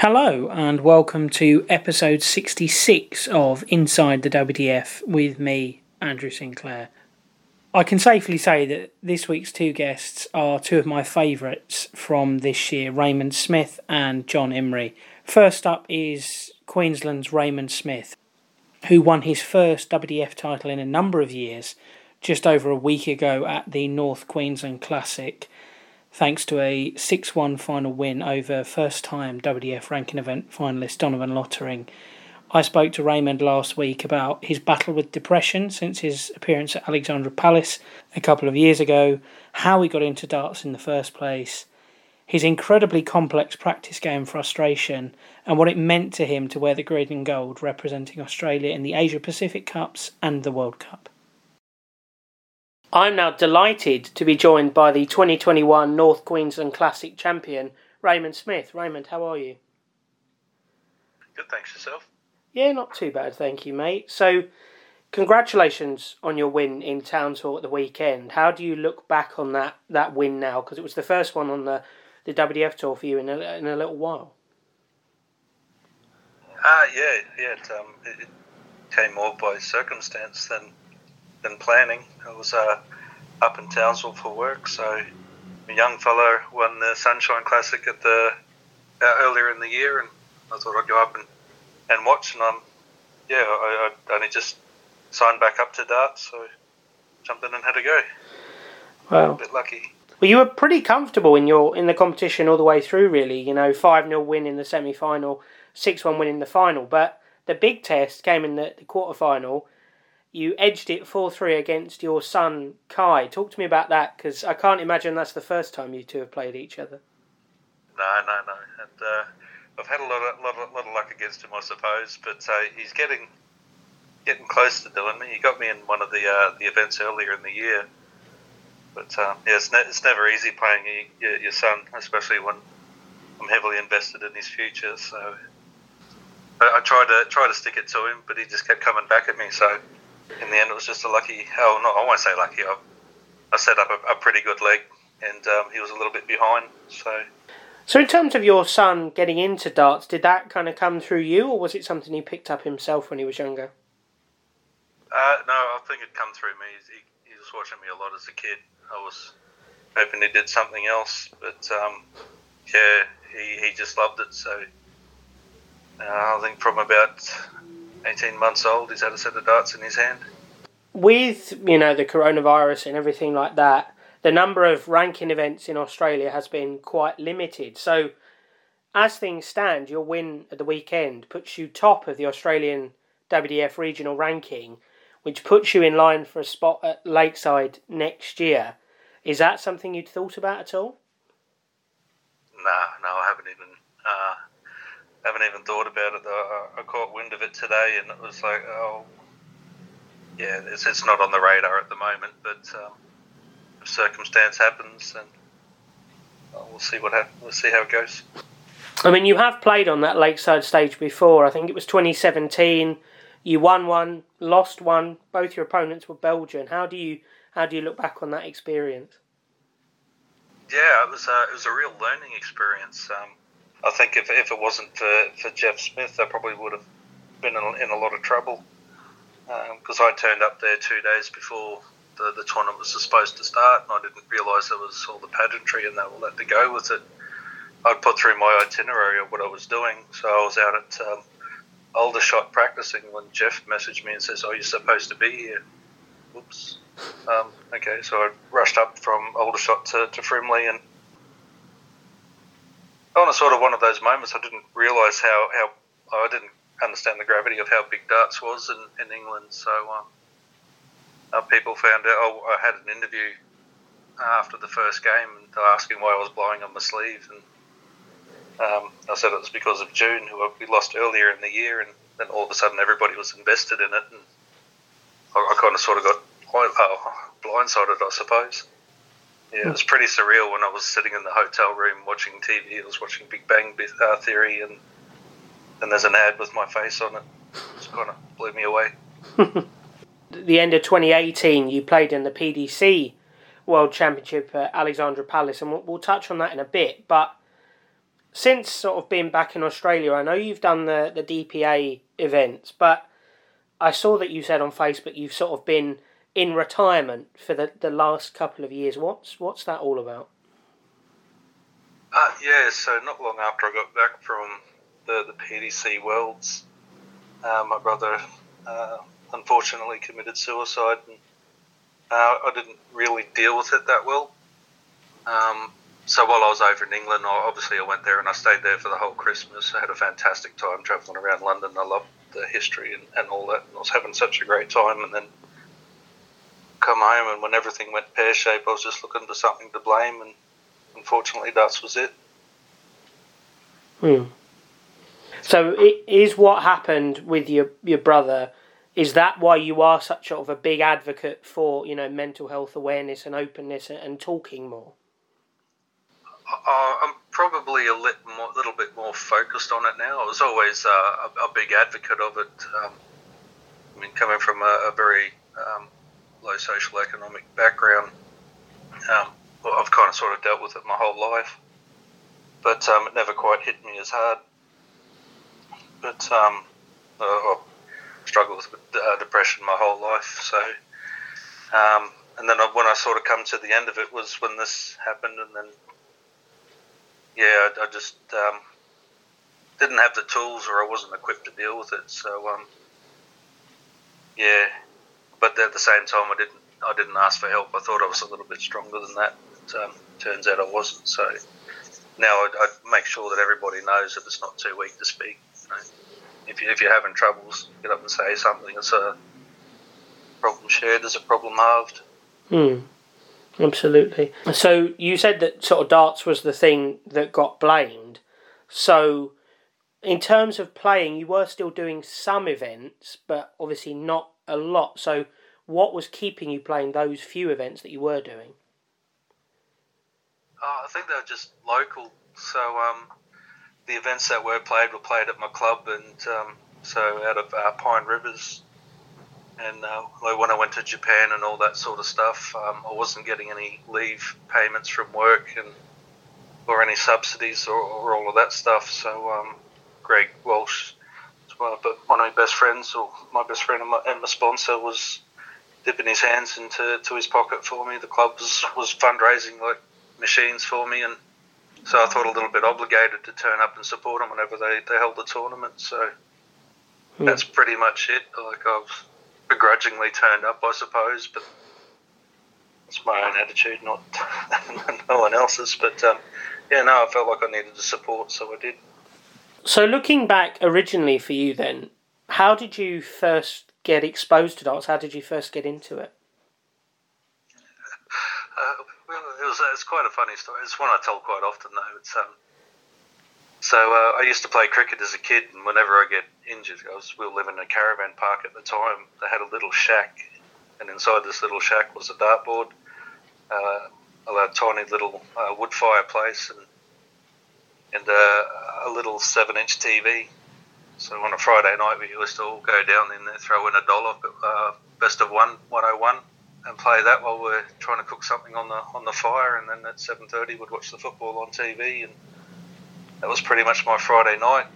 Hello, and welcome to episode 66 of Inside the WDF with me, Andrew Sinclair. I can safely say that this week's two guests are two of my favourites from this year Raymond Smith and John Imrie. First up is Queensland's Raymond Smith, who won his first WDF title in a number of years just over a week ago at the North Queensland Classic thanks to a 6 1 final win over first time WDF ranking event finalist Donovan Lottering. I spoke to Raymond last week about his battle with depression since his appearance at Alexandra Palace a couple of years ago, how he got into darts in the first place, his incredibly complex practice game frustration, and what it meant to him to wear the green and gold representing Australia in the Asia Pacific Cups and the World Cup. I'm now delighted to be joined by the 2021 North Queensland Classic champion, Raymond Smith. Raymond, how are you? Good, thanks yourself. Yeah, not too bad, thank you, mate. So, congratulations on your win in Townsville at the weekend. How do you look back on that, that win now? Because it was the first one on the, the WDF tour for you in a, in a little while. Ah, uh, yeah, yeah. It, um, it came more by circumstance than than planning. I was uh, up in Townsville for work, so a young fellow won the Sunshine Classic at the uh, earlier in the year, and I thought I'd go up and, and watch. And um, yeah, I, I only just signed back up to darts, so jumped in and had a go. Wow, a bit lucky. Well, you were pretty comfortable in your in the competition all the way through. Really, you know, five 0 win in the semi final, six one win in the final. But the big test came in the, the quarter final you edged it 4 3 against your son Kai. Talk to me about that because I can't imagine that's the first time you two have played each other. No, no, no. And uh, I've had a lot of, lot, of, lot of luck against him, I suppose, but uh, he's getting getting close to doing me. He got me in one of the uh, the events earlier in the year. But um, yeah, it's, ne- it's never easy playing your, your son, especially when I'm heavily invested in his future. So I, I tried to try to stick it to him, but he just kept coming back at me. So in the end, it was just a lucky. Oh, no, I won't say lucky. I, I set up a, a pretty good leg, and um, he was a little bit behind. So. So, in terms of your son getting into darts, did that kind of come through you, or was it something he picked up himself when he was younger? Uh, no, I think it come through me. He, he was watching me a lot as a kid. I was hoping he did something else, but um, yeah, he, he just loved it. So uh, I think from about 18 months old, he's had a set of darts in his hand. With, you know, the coronavirus and everything like that, the number of ranking events in Australia has been quite limited. So, as things stand, your win at the weekend puts you top of the Australian WDF regional ranking, which puts you in line for a spot at Lakeside next year. Is that something you'd thought about at all? No, no, I haven't even. Uh, haven't even thought about it. I, I caught wind of it today, and it was like, oh, yeah, it's, it's not on the radar at the moment. But um, if circumstance happens, then we'll see what happens. We'll see how it goes. I mean, you have played on that Lakeside stage before. I think it was 2017. You won one, lost one. Both your opponents were Belgian. How do you how do you look back on that experience? Yeah, it was a, it was a real learning experience. Um, I think if, if it wasn't for, for Jeff Smith, I probably would have been in, in a lot of trouble because um, I turned up there two days before the, the tournament was supposed to start, and I didn't realise there was all the pageantry and they were let to go with it. I'd put through my itinerary of what I was doing, so I was out at um, Aldershot practicing when Jeff messaged me and says, "Oh, you're supposed to be here." Whoops. Um, okay, so I rushed up from Aldershot to, to Frimley and on a sort of one of those moments, I didn't realise how, how I didn't understand the gravity of how big darts was in, in England. So um, uh, people found out. Oh, I had an interview after the first game and asking why I was blowing on my sleeve, and um, I said it was because of June, who we lost earlier in the year, and then all of a sudden everybody was invested in it, and I, I kind of sort of got uh, blindsided, I suppose yeah, it was pretty surreal when I was sitting in the hotel room watching TV. I was watching Big Bang uh, Theory, and and there's an ad with my face on it. It kind of blew me away. the end of 2018, you played in the PDC World Championship at Alexandra Palace, and we'll, we'll touch on that in a bit. But since sort of being back in Australia, I know you've done the, the DPA events, but I saw that you said on Facebook you've sort of been in retirement for the, the last couple of years. What's what's that all about? Uh, yeah, so not long after I got back from the, the PDC Worlds, uh, my brother uh, unfortunately committed suicide, and uh, I didn't really deal with it that well. Um, so while I was over in England, obviously I went there and I stayed there for the whole Christmas. I had a fantastic time travelling around London. I loved the history and, and all that. And I was having such a great time. And then come home, and when everything went pear shaped, I was just looking for something to blame. And unfortunately, that was it. Hmm. So it is what happened with your your brother. Is that why you are such sort of a big advocate for you know mental health awareness and openness and, and talking more? Uh, I'm probably a lit more, little bit more focused on it now. I was always uh, a, a, big advocate of it. Um, I mean, coming from a, a very um, low social economic background, um, well, I've kind of sort of dealt with it my whole life, but um, it never quite hit me as hard. But um, uh, I struggled with uh, depression my whole life, so. Um, and then when I sort of come to the end of it was when this happened, and then yeah, I, I just um, didn't have the tools or I wasn't equipped to deal with it. So um, yeah, but at the same time, I didn't I didn't ask for help. I thought I was a little bit stronger than that. But, um, turns out I wasn't. So now I, I make sure that everybody knows that it's not too weak to speak. You know? If you if you're having troubles, get up and say something. It's a problem shared. There's a problem halved. Hmm. Absolutely. So you said that sort of darts was the thing that got blamed. So in terms of playing, you were still doing some events, but obviously not a lot. So what was keeping you playing those few events that you were doing? Uh, I think they were just local. So um, the events that were played were played at my club, and um, so out of uh, Pine Rivers, and uh, when I went to Japan and all that sort of stuff, um, I wasn't getting any leave payments from work and or any subsidies or, or all of that stuff. So um, Greg Walsh, one of my best friends, or my best friend and my, and my, sponsor, was dipping his hands into to his pocket for me. The club was, was fundraising like machines for me, and so I thought a little bit obligated to turn up and support them whenever they, they held the tournament. So hmm. that's pretty much it. Like I've begrudgingly turned up, I suppose, but it's my own attitude, not no one else's. But um, yeah, no, I felt like I needed the support, so I did. So, looking back originally for you, then, how did you first get exposed to darts? How did you first get into it? Uh, well, it was it's quite a funny story. It's one I tell quite often, though. It's um, so uh, I used to play cricket as a kid, and whenever I get injured, I was we were living in a caravan park at the time. They had a little shack, and inside this little shack was a dartboard, uh, a tiny little uh, wood fireplace, and and uh, a little seven-inch TV. So on a Friday night, we used to all go down in there, throw in a dollar, uh, best of one, 101, and play that while we're trying to cook something on the on the fire. And then at 7:30, we'd watch the football on TV and that was pretty much my Friday night.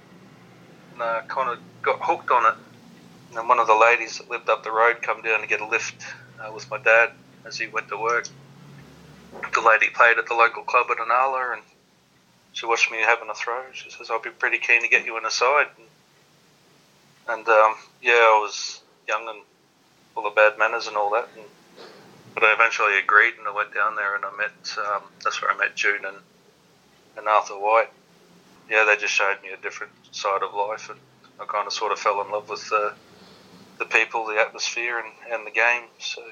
And I kind of got hooked on it. And one of the ladies that lived up the road come down to get a lift uh, with my dad as he went to work. The lady played at the local club at Inala, and she watched me having a throw. She says, I'll be pretty keen to get you in a side. And, and um, yeah, I was young and full of bad manners and all that. And, but I eventually agreed and I went down there and I met, um, that's where I met June and, and Arthur White yeah, they just showed me a different side of life, and I kind of sort of fell in love with the the people, the atmosphere, and, and the game. So.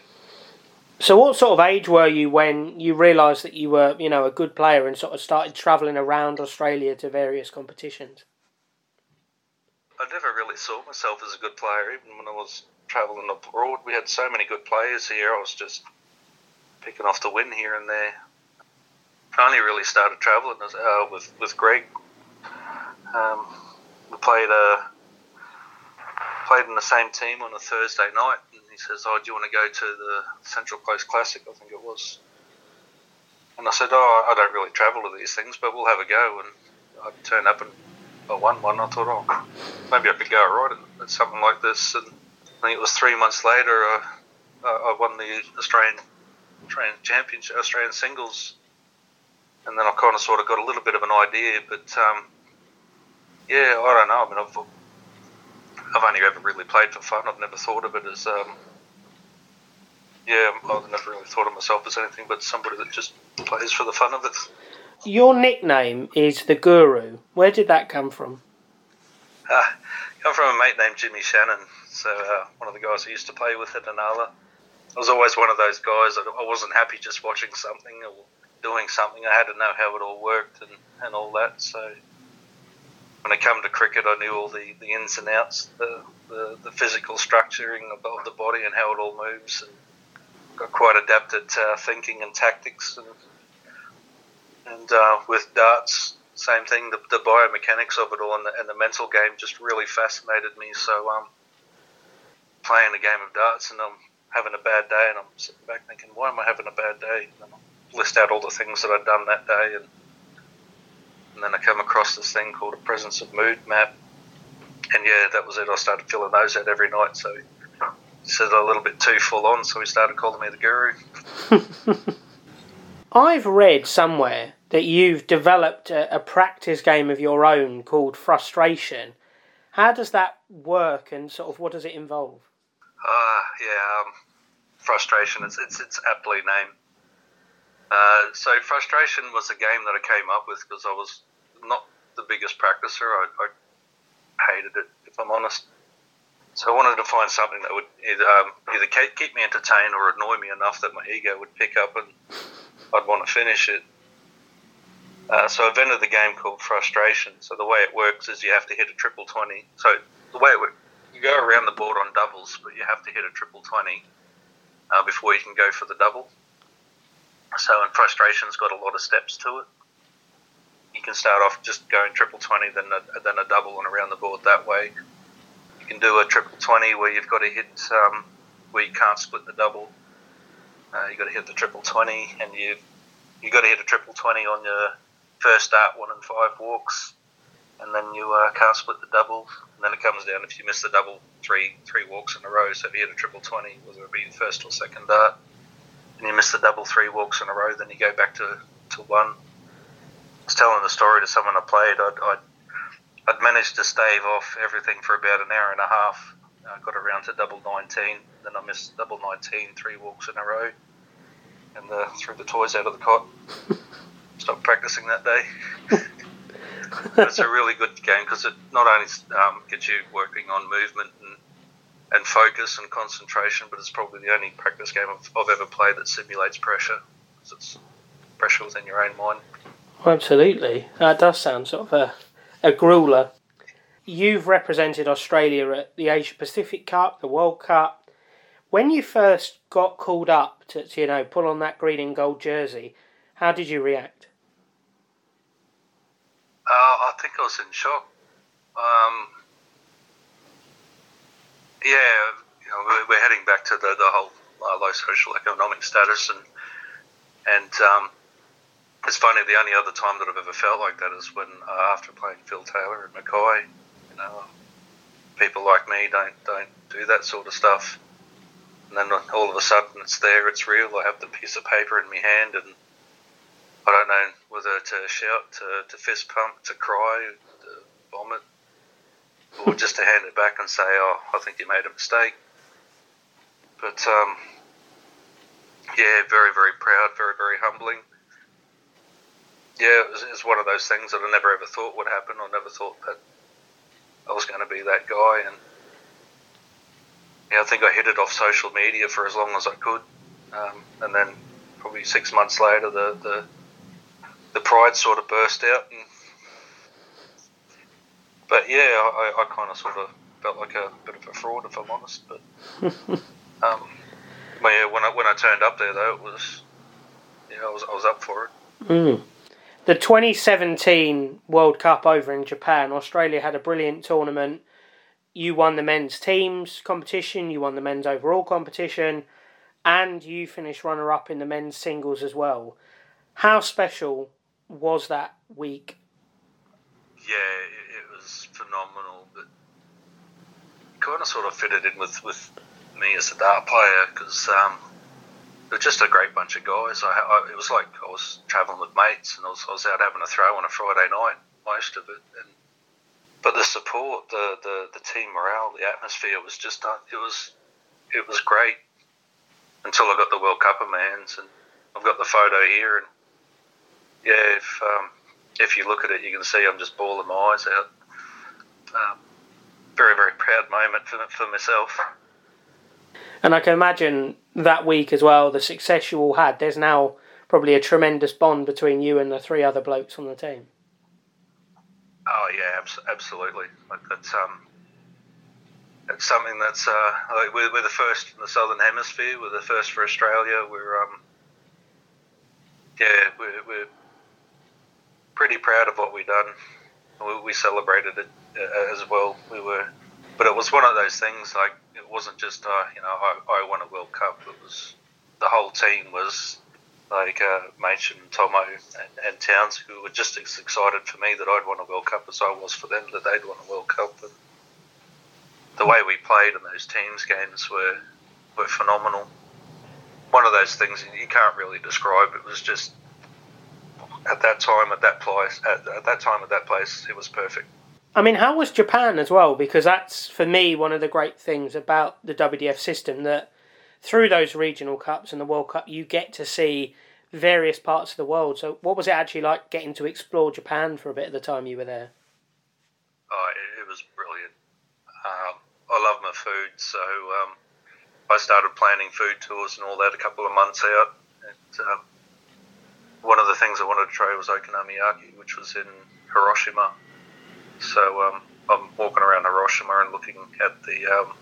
So, what sort of age were you when you realised that you were, you know, a good player and sort of started travelling around Australia to various competitions? I never really saw myself as a good player, even when I was travelling abroad. We had so many good players here. I was just picking off the win here and there. I only really started travelling uh, with with Greg um, we played a played in the same team on a Thursday night, and he says, "Oh, do you want to go to the Central Coast Classic?" I think it was. And I said, "Oh, I don't really travel to these things, but we'll have a go." And I turned up and I won one. I thought, oh, maybe I could go right at, at something like this. And I think it was three months later, uh, I won the Australian Australian Championship, Australian singles, and then I kind of sort of got a little bit of an idea. But um, yeah, I don't know. I mean, I've I've only ever really played for fun. I've never thought of it as um, yeah, I've never really thought of myself as anything but somebody that just plays for the fun of it. Your nickname is the Guru. Where did that come from? Uh, come from a mate named Jimmy Shannon. So uh, one of the guys I used to play with at Inala. I was always one of those guys I wasn't happy just watching something or doing something. I had to know how it all worked and, and all that. So when it came to cricket, I knew all the, the ins and outs, the, the, the physical structuring of, of the body and how it all moves, and got quite adept at uh, thinking and tactics. And, and uh, with darts, same thing. The, the biomechanics of it all and the, and the mental game just really fascinated me. So um, playing a game of darts and I'm having a bad day, and I'm sitting back thinking, why am I having a bad day? And I list out all the things that I'd done that day, and and then I come across this thing called a presence of mood map, and yeah, that was it. I started filling those out every night. So he said a little bit too full on, so he started calling me the guru. I've read somewhere that you've developed a, a, practice game of your own called Frustration. How does that work, and sort of what does it involve? Uh, yeah, um, frustration. It's it's it's aptly named. Uh, so frustration was a game that I came up with because I was not the biggest practicer. I, I, hated it, if I'm honest. So I wanted to find something that would either, um, either keep me entertained or annoy me enough that my ego would pick up and I'd want to finish it. Uh, so I invented the game called Frustration. So the way it works is you have to hit a triple twenty. So the way it works you go around the board on doubles, but you have to hit a triple 20 uh, before you can go for the double. So, and frustration's got a lot of steps to it. You can start off just going triple 20, then a, then a double and around the board that way. You can do a triple 20 where you've got to hit, um, where you can't split the double. Uh, you've got to hit the triple 20, and you've, you've got to hit a triple 20 on your first start, one and five walks, and then you uh, can't split the double and then it comes down if you miss the double three three walks in a row. So if you hit a triple twenty, whether it be the first or second dart, and you miss the double three walks in a row, then you go back to, to one. I was telling the story to someone I played. I'd, I'd, I'd managed to stave off everything for about an hour and a half. I got around to double 19, then I missed double 19, three walks in a row, and uh, threw the toys out of the cot. Stopped practicing that day. it's a really good game because it not only um, gets you working on movement and, and focus and concentration, but it's probably the only practice game I've, I've ever played that simulates pressure. Because it's pressure within your own mind. Absolutely, that does sound sort of a, a grueler. You've represented Australia at the Asia Pacific Cup, the World Cup. When you first got called up to, to you know pull on that green and gold jersey, how did you react? Uh, I think I was in shock. Um, yeah, you know, we're, heading back to the, the whole uh, low social economic status, and and um, it's funny. The only other time that I've ever felt like that is when uh, after playing Phil Taylor at Mackay, you know, people like me don't don't do that sort of stuff. And then all of a sudden it's there, it's real. I have the piece of paper in my hand, and I don't know whether to shout, to, to fist pump, to cry, to vomit, or just to hand it back and say, "Oh, I think you made a mistake." But um, yeah, very very proud, very very humbling. Yeah, it was, it was one of those things that I never ever thought would happen. I never thought that I was going to be that guy, and yeah, I think I hit it off social media for as long as I could, um, and then probably six months later, the the the pride sort of burst out. And, but yeah, I, I kind of sort of felt like a bit of a fraud, if I'm honest. But um, but yeah, when I when I turned up there though, it was yeah, I was I was up for it. Mm. The 2017 World Cup over in Japan, Australia had a brilliant tournament. You won the men's teams competition, you won the men's overall competition, and you finished runner up in the men's singles as well. How special was that week yeah, it, it was phenomenal. But kind of sort of fitted in with, with me as a dart player because um, they're just a great bunch of guys. I, I, it was like I was traveling with mates and I was, I was out having a throw on a Friday night, most of it. And but the support, the, the, the team morale, the atmosphere was just uh, it was it was great until I got the World Cup in my hands and I've got the photo here and yeah, if um, if you look at it, you can see I'm just bawling my eyes out. Um, very very proud moment for for myself. And I can imagine that week as well, the success you all had. There's now probably a tremendous bond between you and the three other blokes on the team. Oh yeah, absolutely. Like that's um, it's something that's uh, like we're, we're the first in the southern hemisphere. We're the first for Australia. We're um, yeah, we're, we're pretty proud of what we've done. We, we celebrated it uh, as well. We were, but it was one of those things like it wasn't just uh, you know I, I won a World Cup. It was the whole team was like uh, Machin, Tomo, and, and Towns, who were just as excited for me that I'd won a World Cup as I was for them that they'd won a World Cup. And the way we played in those teams games were were phenomenal. One of those things you can't really describe. It was just at that time, at that place, at, at that time, at that place, it was perfect. I mean, how was Japan as well? Because that's for me one of the great things about the WDF system that through those regional cups and the World Cup, you get to see various parts of the world. So, what was it actually like getting to explore Japan for a bit of the time you were there? Oh, it, it was brilliant. Um, I love my food, so um, I started planning food tours and all that a couple of months out. And, um, one of the things I wanted to try was okonomiyaki, which was in Hiroshima. So um, I'm walking around Hiroshima and looking at the um,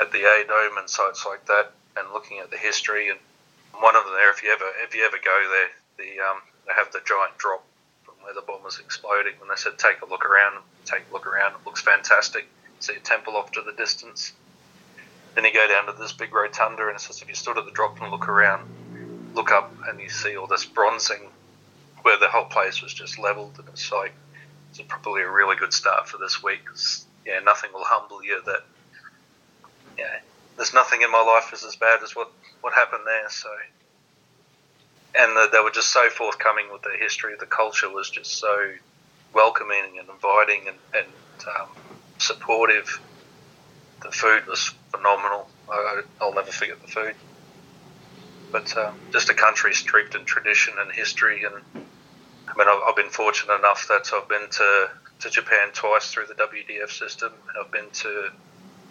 at the A Dome and sites like that, and looking at the history. And one of them there, if you ever if you ever go there, the um, they have the giant drop from where the bomb was exploding. And they said, take a look around, take a look around. It looks fantastic. See a temple off to the distance. Then you go down to this big rotunda, and it says, if you stood at the drop and look around, look up, and you see all this bronzing where the whole place was just leveled, and it's like it's probably a really good start for this week. Yeah, nothing will humble you that yeah, there's nothing in my life is as bad as what, what happened there. So, and the, they were just so forthcoming with their history. The culture was just so welcoming and inviting and, and um, supportive. The food was phenomenal. I, will never forget the food. But um, just a country steeped in tradition and history. And I mean, I've, I've been fortunate enough that I've been to, to Japan twice through the WDF system. I've been to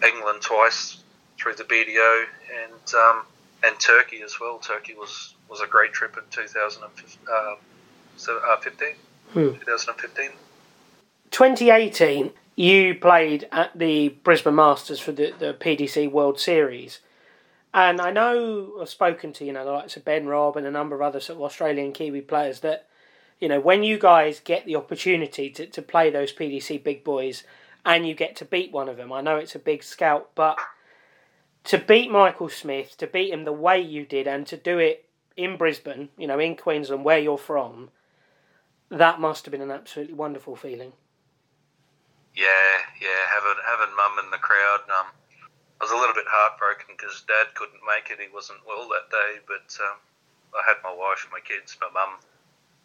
England twice through the BDO and um, and Turkey as well. Turkey was, was a great trip in 2015. Uh, uh, 2015. 2018, you played at the Brisbane Masters for the, the PDC World Series. And I know I've spoken to, you know, the likes of Ben Robb and a number of other sort of Australian Kiwi players that, you know, when you guys get the opportunity to, to play those PDC big boys and you get to beat one of them, I know it's a big scout, but to beat Michael Smith, to beat him the way you did, and to do it in Brisbane, you know, in Queensland, where you're from, that must have been an absolutely wonderful feeling. Yeah, yeah, having having mum in the crowd. Um, I was a little bit heartbroken because Dad couldn't make it; he wasn't well that day. But um, I had my wife, my kids, my mum,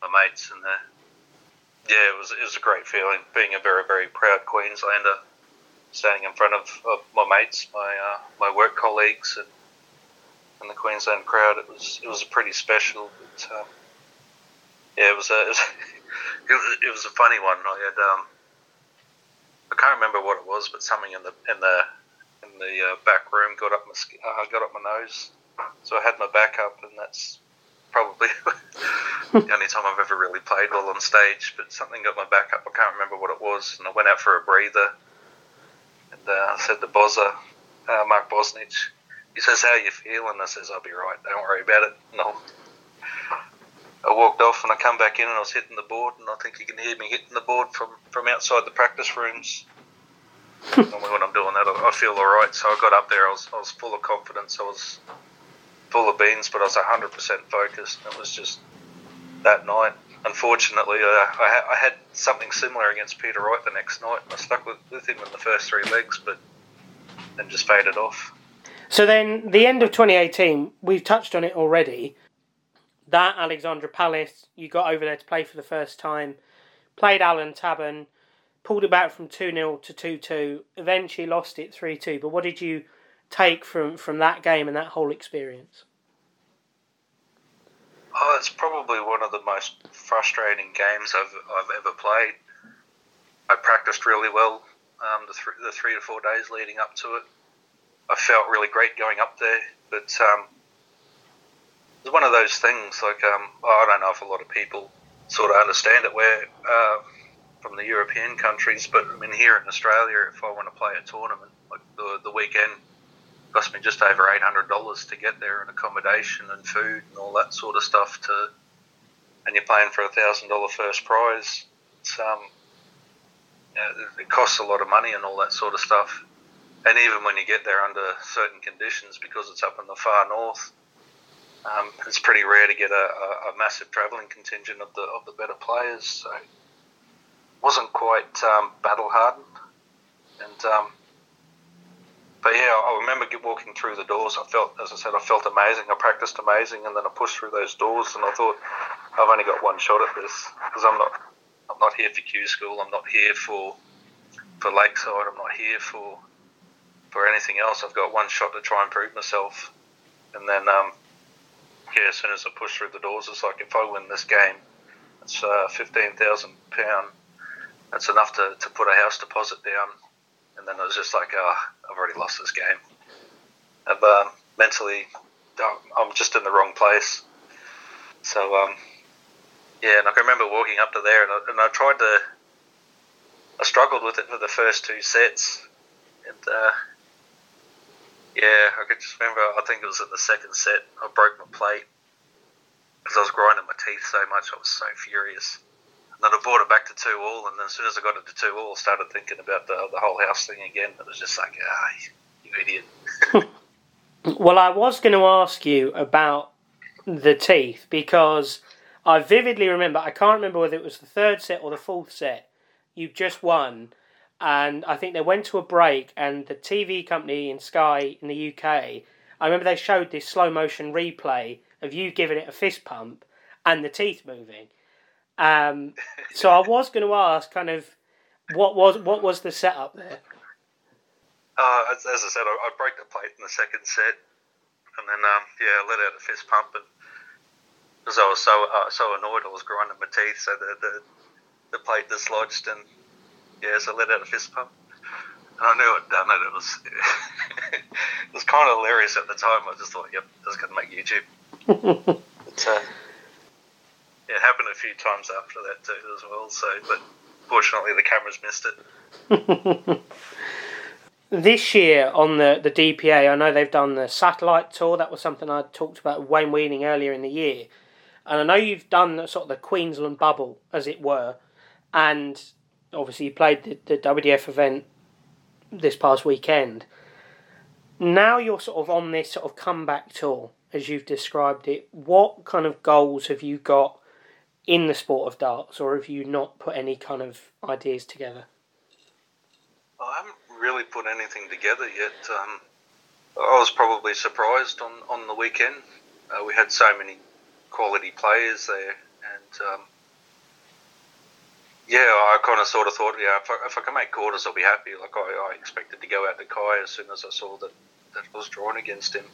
my mates, and yeah, it was it was a great feeling being a very very proud Queenslander standing in front of, of my mates, my uh, my work colleagues, and, and the Queensland crowd. It was it was pretty special. But, um, yeah, it was a it was, it was, it was a funny one. I had um, I can't remember what it was, but something in the in the in the uh, back room got up my uh, got up my nose, so I had my back up, and that's probably the only time I've ever really played well on stage. But something got my back up. I can't remember what it was, and I went out for a breather and uh, I said to Bozza, uh, Mark Bosnich, he says, how you feeling? I says, I'll be right. Don't worry about it. No. I walked off and I come back in and I was hitting the board and I think you can hear me hitting the board from, from outside the practice rooms. Normally when I'm doing that, I, feel all right. So I got up there. I was, I was full of confidence. I was full of beans, but I was 100% focused. It was just that night. unfortunately, uh, I, ha- I, had something similar against Peter Wright the next night. I stuck with, with him in the first three legs, but then just faded off. So then, the end of 2018, we've touched on it already. That Alexandra Palace, you got over there to play for the first time, played Alan Tabern, pulled it back from 2 0 to 2 2, eventually lost it 3 2. But what did you take from, from that game and that whole experience? Oh, it's probably one of the most frustrating games I've, I've ever played. I practiced really well um, the, th- the three to four days leading up to it. I felt really great going up there, but um, it's one of those things. Like um, I don't know if a lot of people sort of understand it. Where uh, from the European countries, but I mean here in Australia, if I want to play a tournament, like the the weekend cost me just over eight hundred dollars to get there and accommodation and food and all that sort of stuff. To and you're playing for a thousand dollar first prize. It's um, it costs a lot of money and all that sort of stuff. And even when you get there under certain conditions, because it's up in the far north, um, it's pretty rare to get a, a, a, massive travelling contingent of the of the better players. So wasn't quite um, battle hardened, and um, but yeah, I remember walking through the doors. I felt, as I said, I felt amazing. I practiced amazing, and then I pushed through those doors, and I thought, I've only got one shot at this because I'm not, I'm not here for Q school. I'm not here for, for Lakeside. I'm not here for, for anything else. I've got one shot to try and prove myself, and then, um, yeah, as soon as I pushed through the doors, it's like if I win this game, it's uh, fifteen thousand pound. That's enough to, to put a house deposit down and then I was just like, oh, I've already lost this game. And um, mentally, I'm just in the wrong place. So, um, yeah, and I can remember walking up to there, and I, and I tried to. I struggled with it for the first two sets, and uh, yeah, I could just remember. I think it was in the second set. I broke my plate because I was grinding my teeth so much. I was so furious then I brought it back to two all, and then as soon as I got it to two all, I started thinking about the the whole house thing again. It was just like, ah, you idiot. well, I was going to ask you about the teeth because I vividly remember. I can't remember whether it was the third set or the fourth set. You just won, and I think they went to a break, and the TV company in Sky in the UK. I remember they showed this slow motion replay of you giving it a fist pump and the teeth moving um, so I was going to ask, kind of, what was what was the setup there? Uh, as, as, I said, I, I, broke the plate in the second set, and then um, yeah, I let out a fist pump, and because I was so uh, so annoyed, I was grinding my teeth, so the the, the plate dislodged, and yeah, so I let out a fist pump. And I knew I'd done it. It was it was kind of hilarious at the time. I just thought, yep, this is going to make YouTube. but, uh, it happened a few times after that too as well. So, but fortunately, the cameras missed it. this year on the the DPA, I know they've done the satellite tour. That was something I talked about with Wayne Weening earlier in the year, and I know you've done the, sort of the Queensland bubble, as it were, and obviously you played the, the WDF event this past weekend. Now you're sort of on this sort of comeback tour, as you've described it. What kind of goals have you got in the sport of darts, or have you not put any kind of ideas together? I haven't really put anything together yet. Um, I was probably surprised on, on the weekend. Uh, we had so many quality players there, and um, yeah, I kind of sort of thought, yeah, if I, if I can make quarters, I'll be happy. Like I, I expected to go out to Kai as soon as I saw that that was drawn against him.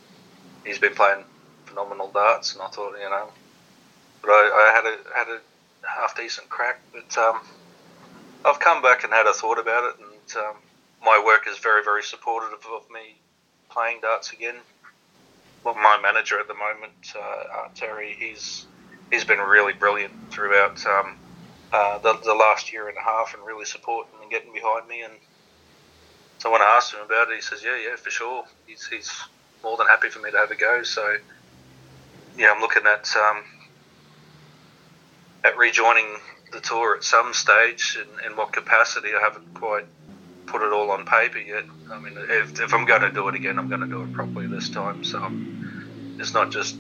He's been playing phenomenal darts, and I thought, you know, but I, I had a had a half decent crack. But um, I've come back and had a thought about it, and um, my work is very very supportive of me playing darts again. Well, my manager at the moment, uh, Terry, he's he's been really brilliant throughout um, uh, the, the last year and a half, and really supporting and getting behind me. And so when I asked him about it, he says, "Yeah, yeah, for sure. He's, he's more than happy for me to have a go." So yeah, I'm looking at um, at rejoining the tour at some stage. In, in what capacity, I haven't quite put it all on paper yet. I mean, if, if I'm going to do it again, I'm going to do it properly this time. So it's not just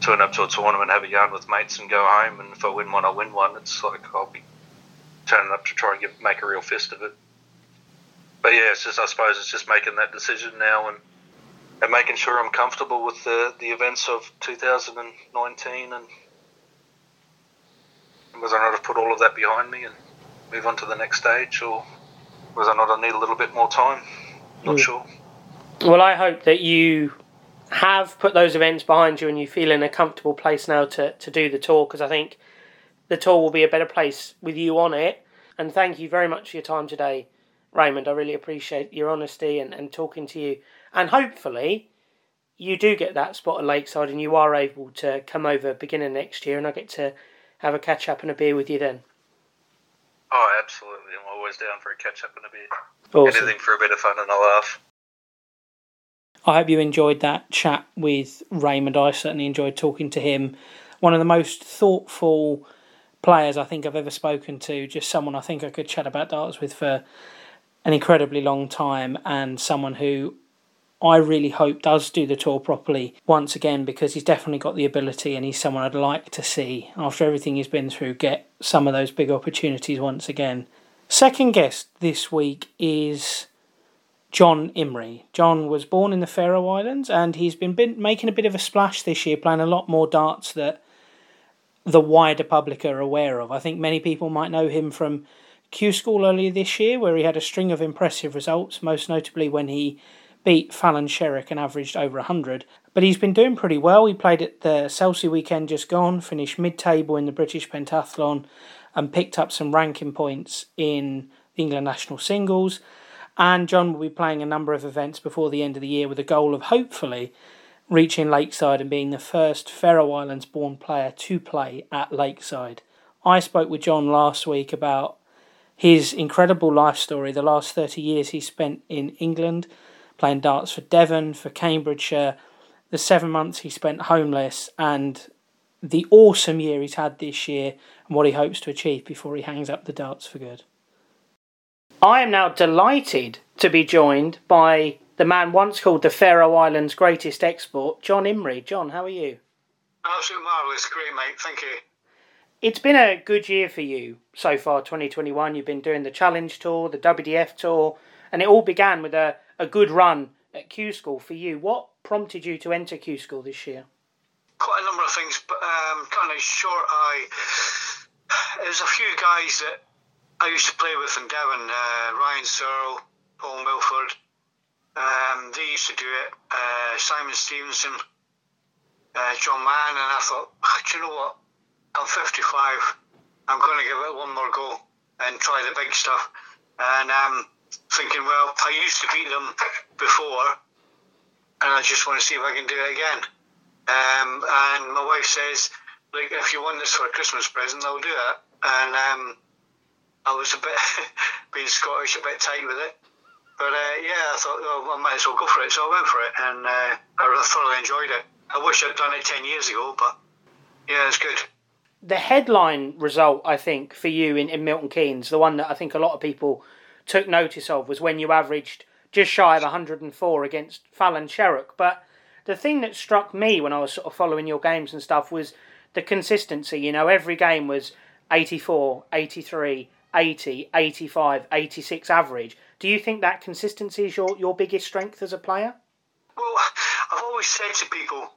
turn up to a tournament, have a yarn with mates, and go home. And if I win one, I win one. It's like I'll be turning up to try and get, make a real fist of it. But yeah, it's just I suppose it's just making that decision now and and making sure I'm comfortable with the the events of 2019 and whether or not I've put all of that behind me and move on to the next stage, or whether or not I need a little bit more time. Not mm. sure. Well, I hope that you have put those events behind you and you feel in a comfortable place now to, to do the tour because I think the tour will be a better place with you on it. And thank you very much for your time today, Raymond. I really appreciate your honesty and, and talking to you. And hopefully, you do get that spot at Lakeside and you are able to come over beginning next year and I get to have a catch up and a beer with you then. Oh, absolutely. I'm always down for a catch up and a beer. Awesome. Anything for a bit of fun and a laugh. I hope you enjoyed that chat with Raymond. I certainly enjoyed talking to him. One of the most thoughtful players I think I've ever spoken to. Just someone I think I could chat about darts with for an incredibly long time, and someone who I really hope does do the tour properly once again because he's definitely got the ability and he's someone I'd like to see after everything he's been through get some of those big opportunities once again. Second guest this week is John Imrie. John was born in the Faroe Islands and he's been, been making a bit of a splash this year, playing a lot more darts that the wider public are aware of. I think many people might know him from Q School earlier this year, where he had a string of impressive results, most notably when he beat Fallon Sherrock and averaged over 100. But he's been doing pretty well. He played at the Selsey weekend just gone, finished mid table in the British Pentathlon, and picked up some ranking points in the England national singles. And John will be playing a number of events before the end of the year with a goal of hopefully reaching Lakeside and being the first Faroe Islands born player to play at Lakeside. I spoke with John last week about his incredible life story, the last 30 years he spent in England, playing darts for Devon, for Cambridgeshire, the seven months he spent homeless, and the awesome year he's had this year and what he hopes to achieve before he hangs up the darts for good. I am now delighted to be joined by the man once called the Faroe Islands' greatest export, John Imrie. John, how are you? Absolutely marvellous. Great, mate. Thank you. It's been a good year for you so far, 2021. You've been doing the Challenge Tour, the WDF Tour, and it all began with a, a good run at Q School for you. What prompted you to enter Q School this year? Quite a number of things, but um, kind of short. I there's a few guys that I used to play with in Devon, uh, Ryan Searle, Paul Milford. Um, they used to do it. Uh, Simon Stevenson, uh, John Mann, and I thought, do you know what? I'm 55. I'm going to give it one more go and try the big stuff. And um, thinking, well, I used to beat them before, and I just want to see if I can do it again. Um, and my wife says, like, if you want this for a Christmas present, I'll do it. And um, I was a bit, being Scottish, a bit tight with it. But uh, yeah, I thought, well, I might as well go for it. So I went for it and uh, I thoroughly enjoyed it. I wish I'd done it 10 years ago, but yeah, it's good. The headline result, I think, for you in, in Milton Keynes, the one that I think a lot of people took notice of, was when you averaged just shy of 104 against Fallon Sherrock. But the thing that struck me when I was sort of following your games and stuff was the consistency. You know, every game was 84, 83, 80, 85, 86 average. Do you think that consistency is your, your biggest strength as a player? Well, I've always said to people,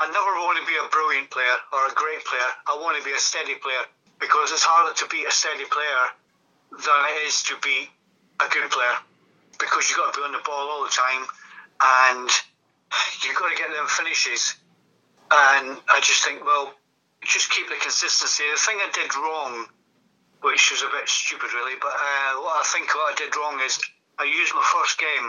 I never want to be a brilliant player or a great player. I want to be a steady player because it's harder to beat a steady player than it is to be a good player because you've got to be on the ball all the time and you've got to get them finishes. And I just think, well, just keep the consistency. The thing I did wrong which was a bit stupid, really. But uh, what I think what I did wrong is I used my first game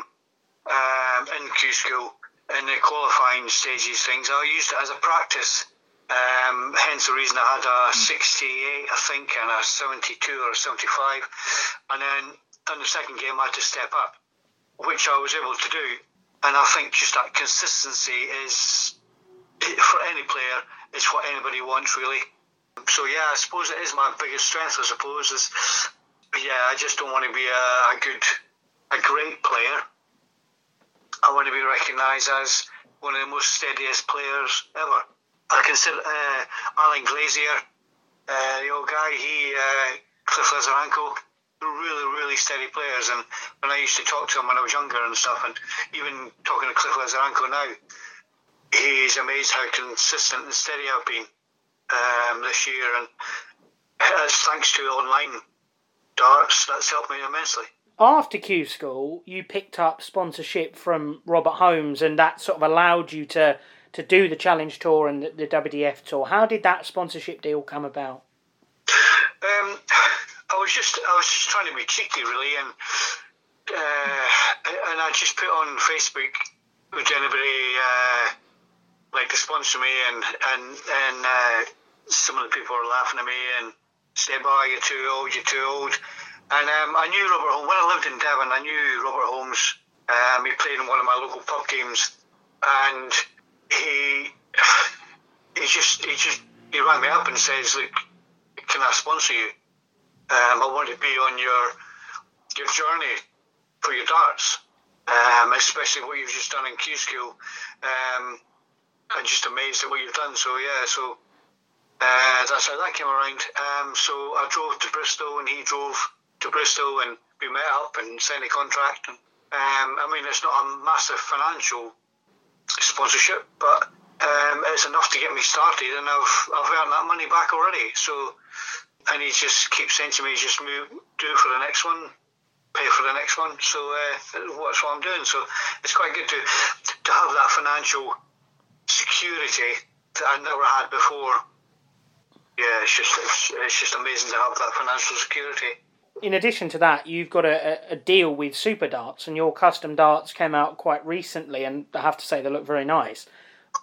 um, in Q school in the qualifying stages things. I used it as a practice. Um, hence the reason I had a 68, I think, and a 72 or a 75. And then in the second game, I had to step up, which I was able to do. And I think just that consistency is, for any player, is what anybody wants, really. So yeah, I suppose it is my biggest strength. I suppose is yeah, I just don't want to be a, a good, a great player. I want to be recognised as one of the most steadiest players ever. I consider uh, Alan Glazier, uh, the old guy, he, uh, Cliff Lazarenko, really, really steady players. And when I used to talk to him when I was younger and stuff, and even talking to Cliff Lazarenko now, he's amazed how consistent and steady I've been um, this year. And it's thanks to online darts, that's helped me immensely. After Q School, you picked up sponsorship from Robert Holmes, and that sort of allowed you to, to do the Challenge Tour and the, the WDF Tour. How did that sponsorship deal come about? Um, I was just I was just trying to be cheeky, really, and uh, and I just put on Facebook, would anybody uh, like to sponsor me? And and and uh, some of the people were laughing at me and said, "Oh, you're too old, you're too old." And um, I knew Robert Holmes when I lived in Devon. I knew Robert Holmes. Um, he played in one of my local pub games, and he he just he just he rang me up and says, "Look, can I sponsor you?" Um, I want to be on your your journey for your darts, um, especially what you've just done in Q School. Um, I'm just amazed at what you've done. So yeah, so uh, that's how that came around. Um, so I drove to Bristol, and he drove to Bristol, and we met up and signed a contract. And um, I mean, it's not a massive financial sponsorship, but um, it's enough to get me started, and I've I've earned that money back already. So and he just keeps saying to me, just move, do for the next one, pay for the next one. So uh, that's what I'm doing. So it's quite good to to have that financial security that I never had before. Yeah, it's just it's, it's just amazing to have that financial security. In addition to that, you've got a, a deal with Super Darts, and your custom darts came out quite recently, and I have to say they look very nice.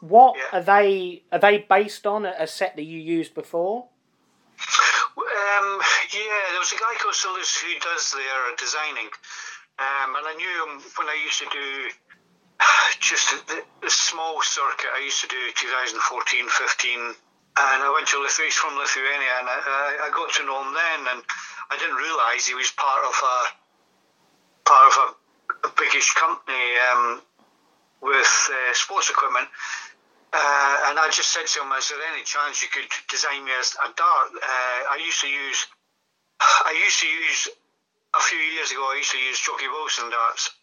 What yeah. are they? Are they based on a set that you used before? Um, yeah, there was a guy called Silas who does their designing, um, and I knew him when I used to do just the, the small circuit. I used to do 2014, 15, and I went to Lithuania from Lithuania, and I, I, got to know him then, and I didn't realise he was part of a part of a, a biggish company um, with uh, sports equipment. Uh, and I just said to him, "Is there any chance you could design me a dart?" Uh, I used to use, I used to use a few years ago. I used to use Jocky Wilson darts,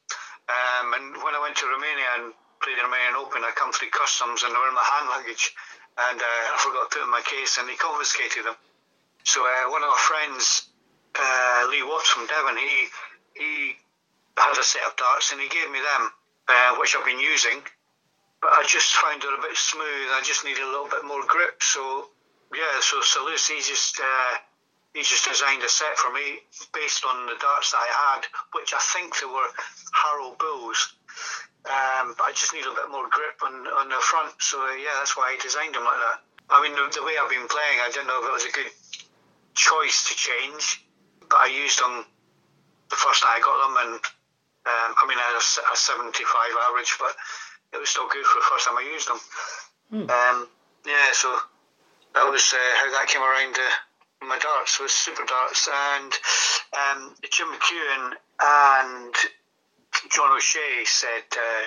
um, and when I went to Romania and played the Romanian Open, I come through customs and they were in my hand luggage, and uh, I forgot to put in my case, and they confiscated them. So uh, one of our friends, uh, Lee Watts from Devon, he he had a set of darts, and he gave me them, uh, which I've been using but I just found it a bit smooth. I just needed a little bit more grip. So yeah, so Salus he just uh, he just designed a set for me based on the darts that I had, which I think they were Harrow Bulls. Um, but I just need a bit more grip on, on the front. So uh, yeah, that's why I designed them like that. I mean, the, the way I've been playing, I didn't know if it was a good choice to change, but I used them the first night I got them, and um, I mean, I had a, a 75 average, but it was still good for the first time I used them. Mm. Um, yeah, so that was uh, how that came around uh, my darts was super darts and um, Jim McEwen and John O'Shea said uh,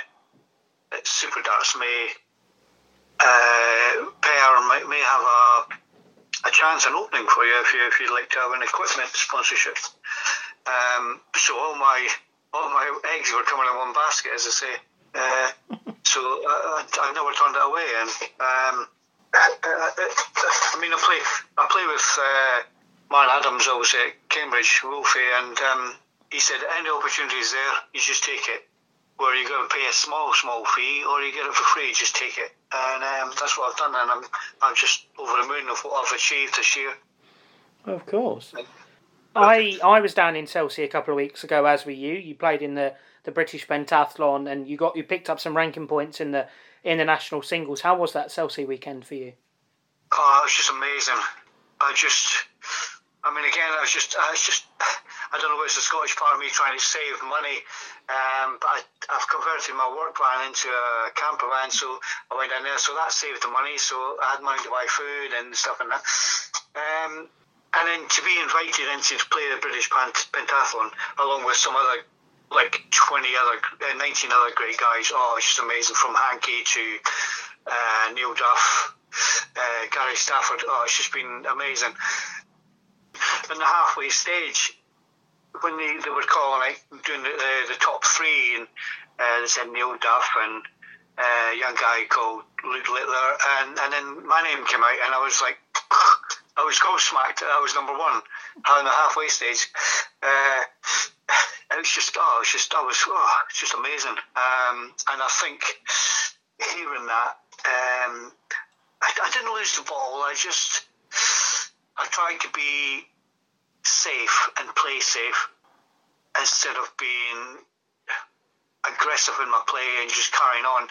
that super darts may uh, pair may, may have a a chance an opening for you if you if you'd like to have an equipment sponsorship. Um, so all my all my eggs were coming in one basket, as I say. Uh, so uh, I never turned it away. And um, I mean, I play I play with uh, Martin Adams obviously at Cambridge, Wolfie, and um, he said any opportunities there, you just take it. Where you're going to pay a small, small fee, or you get it for free, just take it. And um, that's what I've done, and I'm I'm just over the moon of what I've achieved this year. Of course. I I was down in Chelsea a couple of weeks ago, as were you. You played in the the British pentathlon, and you got you picked up some ranking points in the in the national singles. How was that Chelsea weekend for you? Oh, it was just amazing. I just, I mean, again, I was just, I was just, I don't know it's the Scottish part of me trying to save money, um, but I, I've converted my work van into a camper van, so I went down there, so that saved the money. So I had money to buy food and stuff and that. Um, and then to be invited into to play the British pentathlon along with some other like 20 other, uh, 19 other great guys. Oh, it's just amazing from Hanky to uh, Neil Duff, uh, Gary Stafford. Oh, it's just been amazing. In the halfway stage, when they, they were calling like doing the, the, the top three, and uh, they said Neil Duff and uh, a young guy called Luke Littler, and, and then my name came out, and I was like, I was gobsmacked. I was number one on the halfway stage. Uh, it was just, oh, it was just, I was, oh, it's just amazing. Um, and I think hearing that, um, I, I didn't lose the ball. I just, I tried to be safe and play safe instead of being aggressive in my play and just carrying on.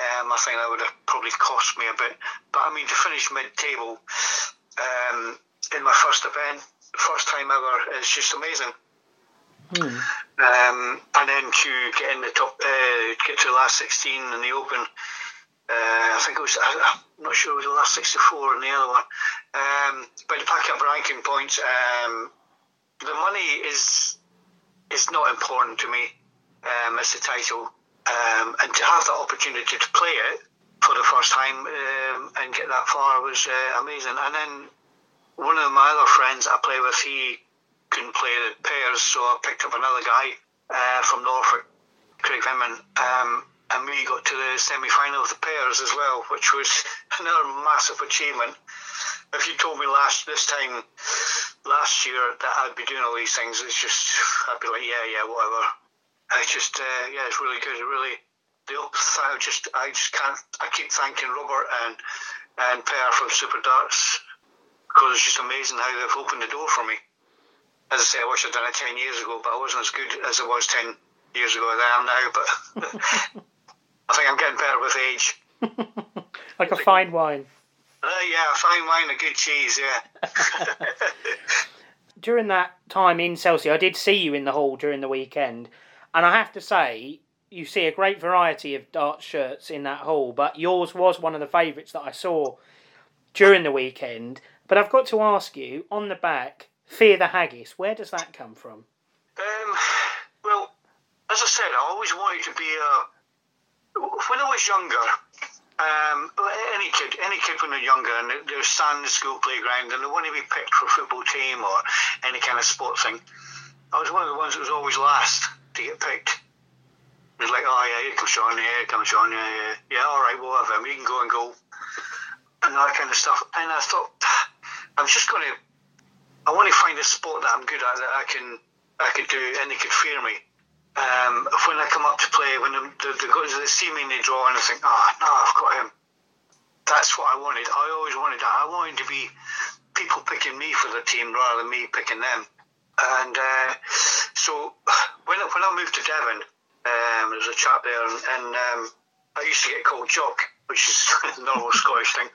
Um, I think that would have probably cost me a bit. But I mean, to finish mid-table um, in my first event, first time ever, is just amazing. Hmm. Um, and then to get in the top, uh, get to the last 16 in the Open. Uh, I think it was, I'm not sure it was the last 64 in the other one. Um, but to pack up ranking points, um, the money is is not important to me um, as the title. Um, and to have that opportunity to play it for the first time um, and get that far was uh, amazing. And then one of my other friends I play with, he couldn't play the pairs, so I picked up another guy uh, from Norfolk, Craig Vinman, um, and we got to the semi final of the pairs as well, which was another massive achievement. If you told me last this time last year that I'd be doing all these things, it's just I'd be like, yeah, yeah, whatever. It's just, uh, yeah, it's really good. It really, the I just, I just can't. I keep thanking Robert and and Per from Super Darts because it's just amazing how they've opened the door for me as I say, I wish I'd done it 10 years ago, but I wasn't as good as I was 10 years ago as I am now. But I think I'm getting better with age. like a fine wine. Uh, yeah, a fine wine, a good cheese, yeah. during that time in Chelsea, I did see you in the hall during the weekend, and I have to say, you see a great variety of dart shirts in that hall, but yours was one of the favourites that I saw during the weekend. But I've got to ask you, on the back, Fear the Haggis. Where does that come from? Um, well, as I said, I always wanted to be a. When I was younger, um, any kid, any kid when they're younger and they're standing in the school playground and they want to be picked for a football team or any kind of sport thing, I was one of the ones that was always last to get picked. It was like, oh yeah, comes Sean, yeah, comes Sean, yeah, yeah, yeah, all right, we'll have him. He can go and go, and that kind of stuff. And I thought, I'm just going to I want to find a sport that I'm good at that I can I could do and they could fear me. Um, when I come up to play, when they, they, they, see me and they draw and I think, oh no, I've got him. That's what I wanted. I always wanted that. I wanted to be people picking me for the team rather than me picking them. And uh, so when when I moved to Devon, um, there was a chap there, and, and um, I used to get called Jock, which is a normal Scottish thing.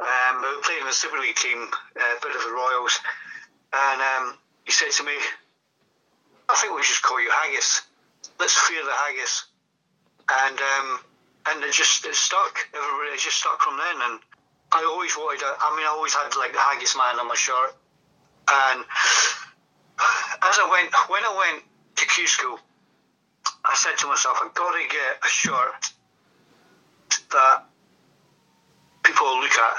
Um, we played in the Super League team, uh, bit of the Royals, and um, he said to me, "I think we should call you Haggis. Let's fear the Haggis." And um, and it just it stuck. Everybody it just stuck from then. And I always wanted. A, I mean, I always had like the Haggis man on my shirt. And as I went, when I went to Q school, I said to myself, I've got to get a shirt that people look at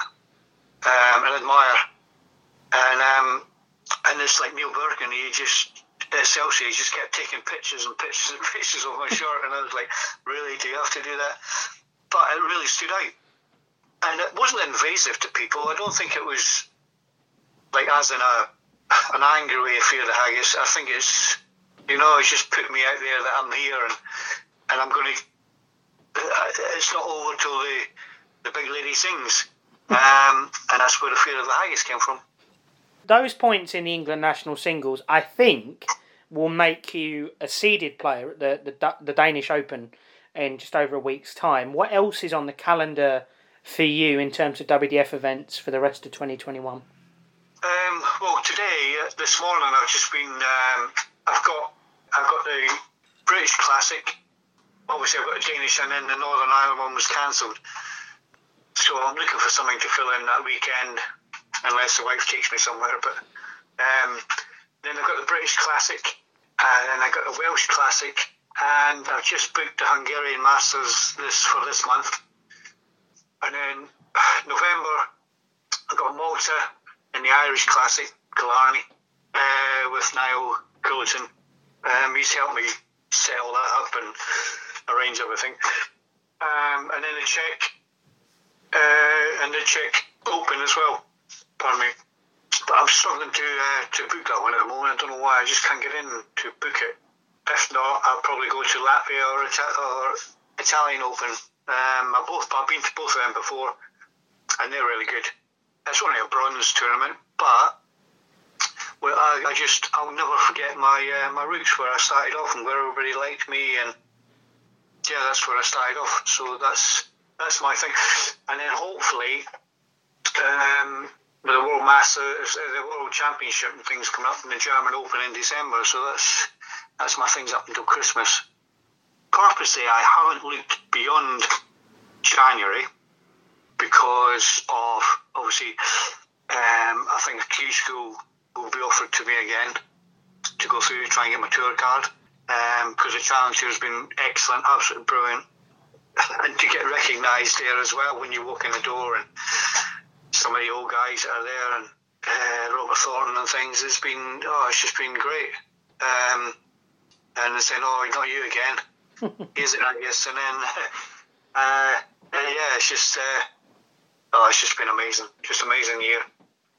um, and admire. And um, and it's like Neil Burke, he just at Chelsea, he just kept taking pictures and pictures and pictures of my shirt, and I was like, really, do you have to do that? But it really stood out, and it wasn't invasive to people. I don't think it was like as in a an angry way of fear the haggis. I think it's you know, it's just put me out there that I'm here and and I'm going to. It's not over till the the big lady sings, um, and that's where the fear of the haggis came from those points in the England national singles, I think, will make you a seeded player at the, the, the Danish Open in just over a week's time. What else is on the calendar for you in terms of WDF events for the rest of 2021? Um, well, today, uh, this morning, I've just been. Um, I've got. I've got the British Classic. Obviously, I've got the Danish, and then the Northern Ireland one was cancelled. So I'm looking for something to fill in that weekend unless the wife takes me somewhere. But um, then I've got the British Classic, and then I got the Welsh Classic, and I've just booked the Hungarian Masters this for this month. And then November, I've got Malta in the Irish Classic, Killarney, uh, with Niall Quillerton. Um, he's helped me set all that up and arrange everything. Um, and then the Czech, uh, and the Czech Open as well. Pardon me. But I'm struggling to uh, to book that one at the moment. I don't know why. I just can't get in to book it. If not, I'll probably go to Latvia or, Ita- or Italian Open. Um, I both I've been to both of them before, and they're really good. It's only a bronze tournament, but well, I, I just I'll never forget my uh, my roots where I started off and where everybody liked me, and yeah, that's where I started off. So that's that's my thing, and then hopefully um, with the World Masters, uh, the World Championship and things coming up, and the German Open in December. So that's that's my things up until Christmas. Purposely, I haven't looked beyond January because of obviously, um, I think Q school will be offered to me again to go through and try and get my tour card because um, the challenge here has been excellent, absolutely brilliant, and to get recognised there as well when you walk in the door and some of the old guys that are there and uh, Robert Thornton and things. It's been oh, it's just been great. Um, and they saying, "Oh, not you again." Is it? I guess. And then, uh, uh, yeah, it's just uh, oh, it's just been amazing, just amazing year.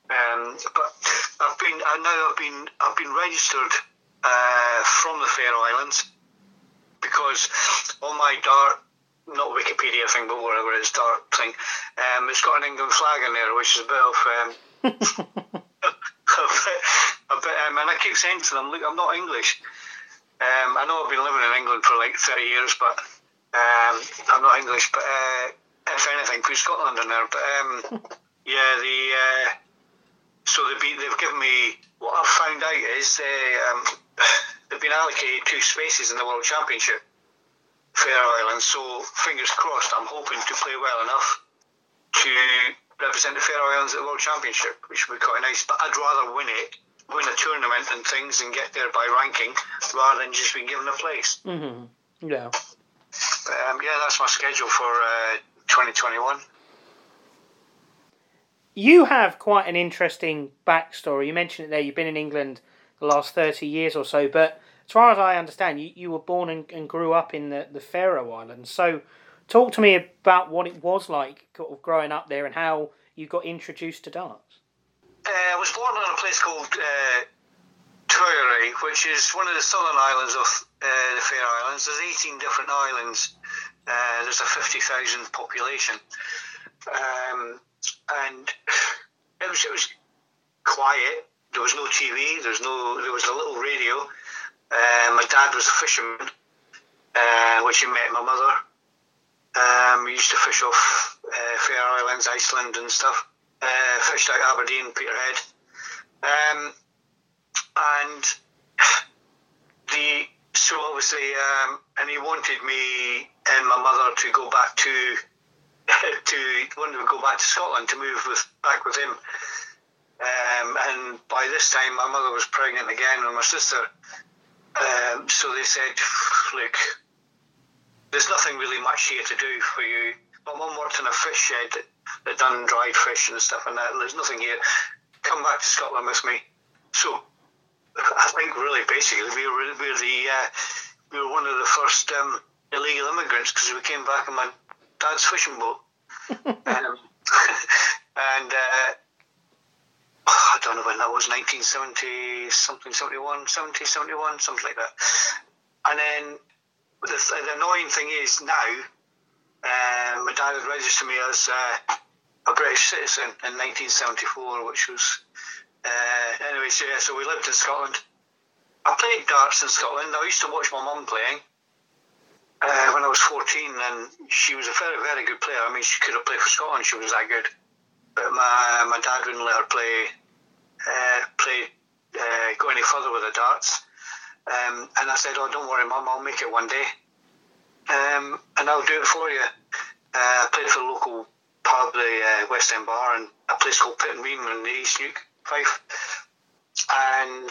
Um, but I've been I know I've been I've been registered uh, from the Faroe Islands because on my dart not Wikipedia thing, but whatever it is, dark thing. Um, it's got an England flag in there, which is a bit of. Um, a bit, a bit, um, and I keep saying to them, look, I'm not English. Um, I know I've been living in England for like 30 years, but um, I'm not English. But uh, if anything, put Scotland in there. But um, yeah, the uh, so they've, been, they've given me what I've found out is they, um, they've been allocated two spaces in the World Championship. Faroe Islands. So fingers crossed, I'm hoping to play well enough to represent the Faroe Islands at the World Championship, which would be quite nice. But I'd rather win it, win a tournament and things, and get there by ranking rather than just being given a place. Mm-hmm. Yeah. Um, yeah, that's my schedule for uh, 2021. You have quite an interesting backstory. You mentioned it there. You've been in England the last 30 years or so, but as far as I understand, you, you were born and, and grew up in the, the Faroe Islands. So, talk to me about what it was like growing up there and how you got introduced to darts. Uh, I was born on a place called uh, Toyari, which is one of the southern islands of uh, the Faroe Islands. There's 18 different islands. Uh, there's a 50,000 population, um, and it was it was quiet. There was no TV. There's no. There was a little radio uh, my dad was a fisherman, uh, which he met my mother. Um, we used to fish off uh, Faroe Islands, Iceland, and stuff. Uh, fished out Aberdeen, Peterhead, um, and the so obviously, um, and he wanted me and my mother to go back to to to go back to Scotland to move with back with him. Um, and by this time, my mother was pregnant again, and my sister um, so they said, look, there's nothing really much here to do for you. My mum worked in a fish shed that, done dried fish and stuff and that. And there's nothing here. Come back to Scotland with me. So I think really basically we were, we were the uh, we were one of the first um, illegal immigrants because we came back in my dad's fishing boat. um, and uh, I don't know when that was, 1970 something, 71, 70, 71, something like that. And then the, the annoying thing is now, uh, my dad had registered me as uh, a British citizen in 1974, which was, uh, anyway, so, yeah, so we lived in Scotland. I played darts in Scotland. I used to watch my mum playing. Uh, when I was 14, and she was a very, very good player. I mean, she could have played for Scotland, she was that good. But my, my dad wouldn't let her play uh, play uh, go any further with the darts. Um, and I said, "Oh, don't worry, Mum, I'll make it one day, um, and I'll do it for you." Uh, I played for the local pub, the uh, West End Bar, and a place called Pit and Pittenweem in the East Neuk, Fife, and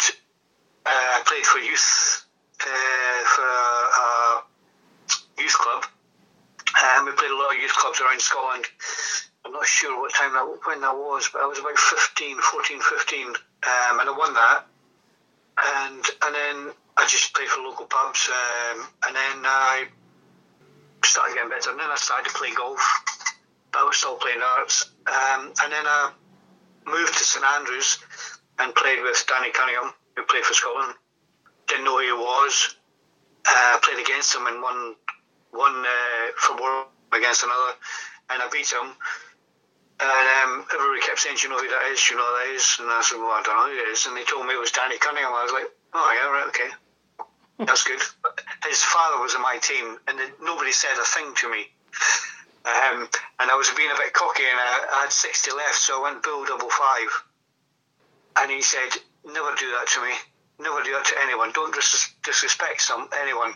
uh, I played for youth for a, youth club. Um, we played a lot of youth clubs around Scotland. I'm not sure what time that when that was, but I was about 15, 14, 15, um, and I won that. And and then I just played for local pubs, um, and then I started getting better. And then I started to play golf, but I was still playing darts. Um, and then I moved to St Andrews and played with Danny Cunningham, who played for Scotland. Didn't know who he was. Uh, played against him and won one uh, from one against another, and I beat him. And um, everybody kept saying, "Do you know who that is? Do you know who that is?" And I said, "Well, I don't know who it is." And they told me it was Danny Cunningham. I was like, "Oh yeah, right, okay, that's good." His father was in my team, and nobody said a thing to me. Um, and I was being a bit cocky, and I, I had sixty left, so I went bull double five. And he said, "Never do that to me. Never do that to anyone. Don't dis- disrespect some anyone."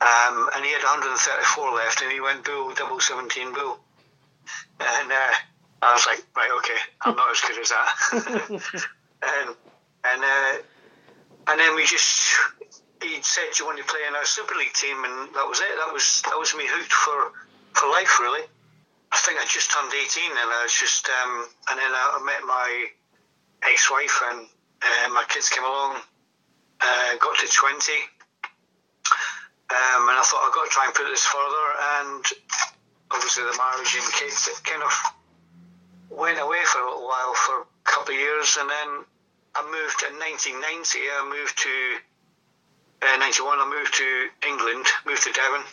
Um, and he had 134 left, and he went bull double 17 bull. And uh, I was like, right, okay, I'm not as good as that. and and uh, and then we just he said, "Do you want to play in our Super League team?" And that was it. That was that was me hooked for for life, really. I think I just turned 18, and I was just um, and then I, met my ex-wife, and uh, my kids came along. Uh, got to 20, um, and I thought I've got to try and put this further. And obviously the marriage and kids, it kind of went away for a little while for a couple of years, and then I moved in 1990. I moved to uh, 91. I moved to England, moved to Devon,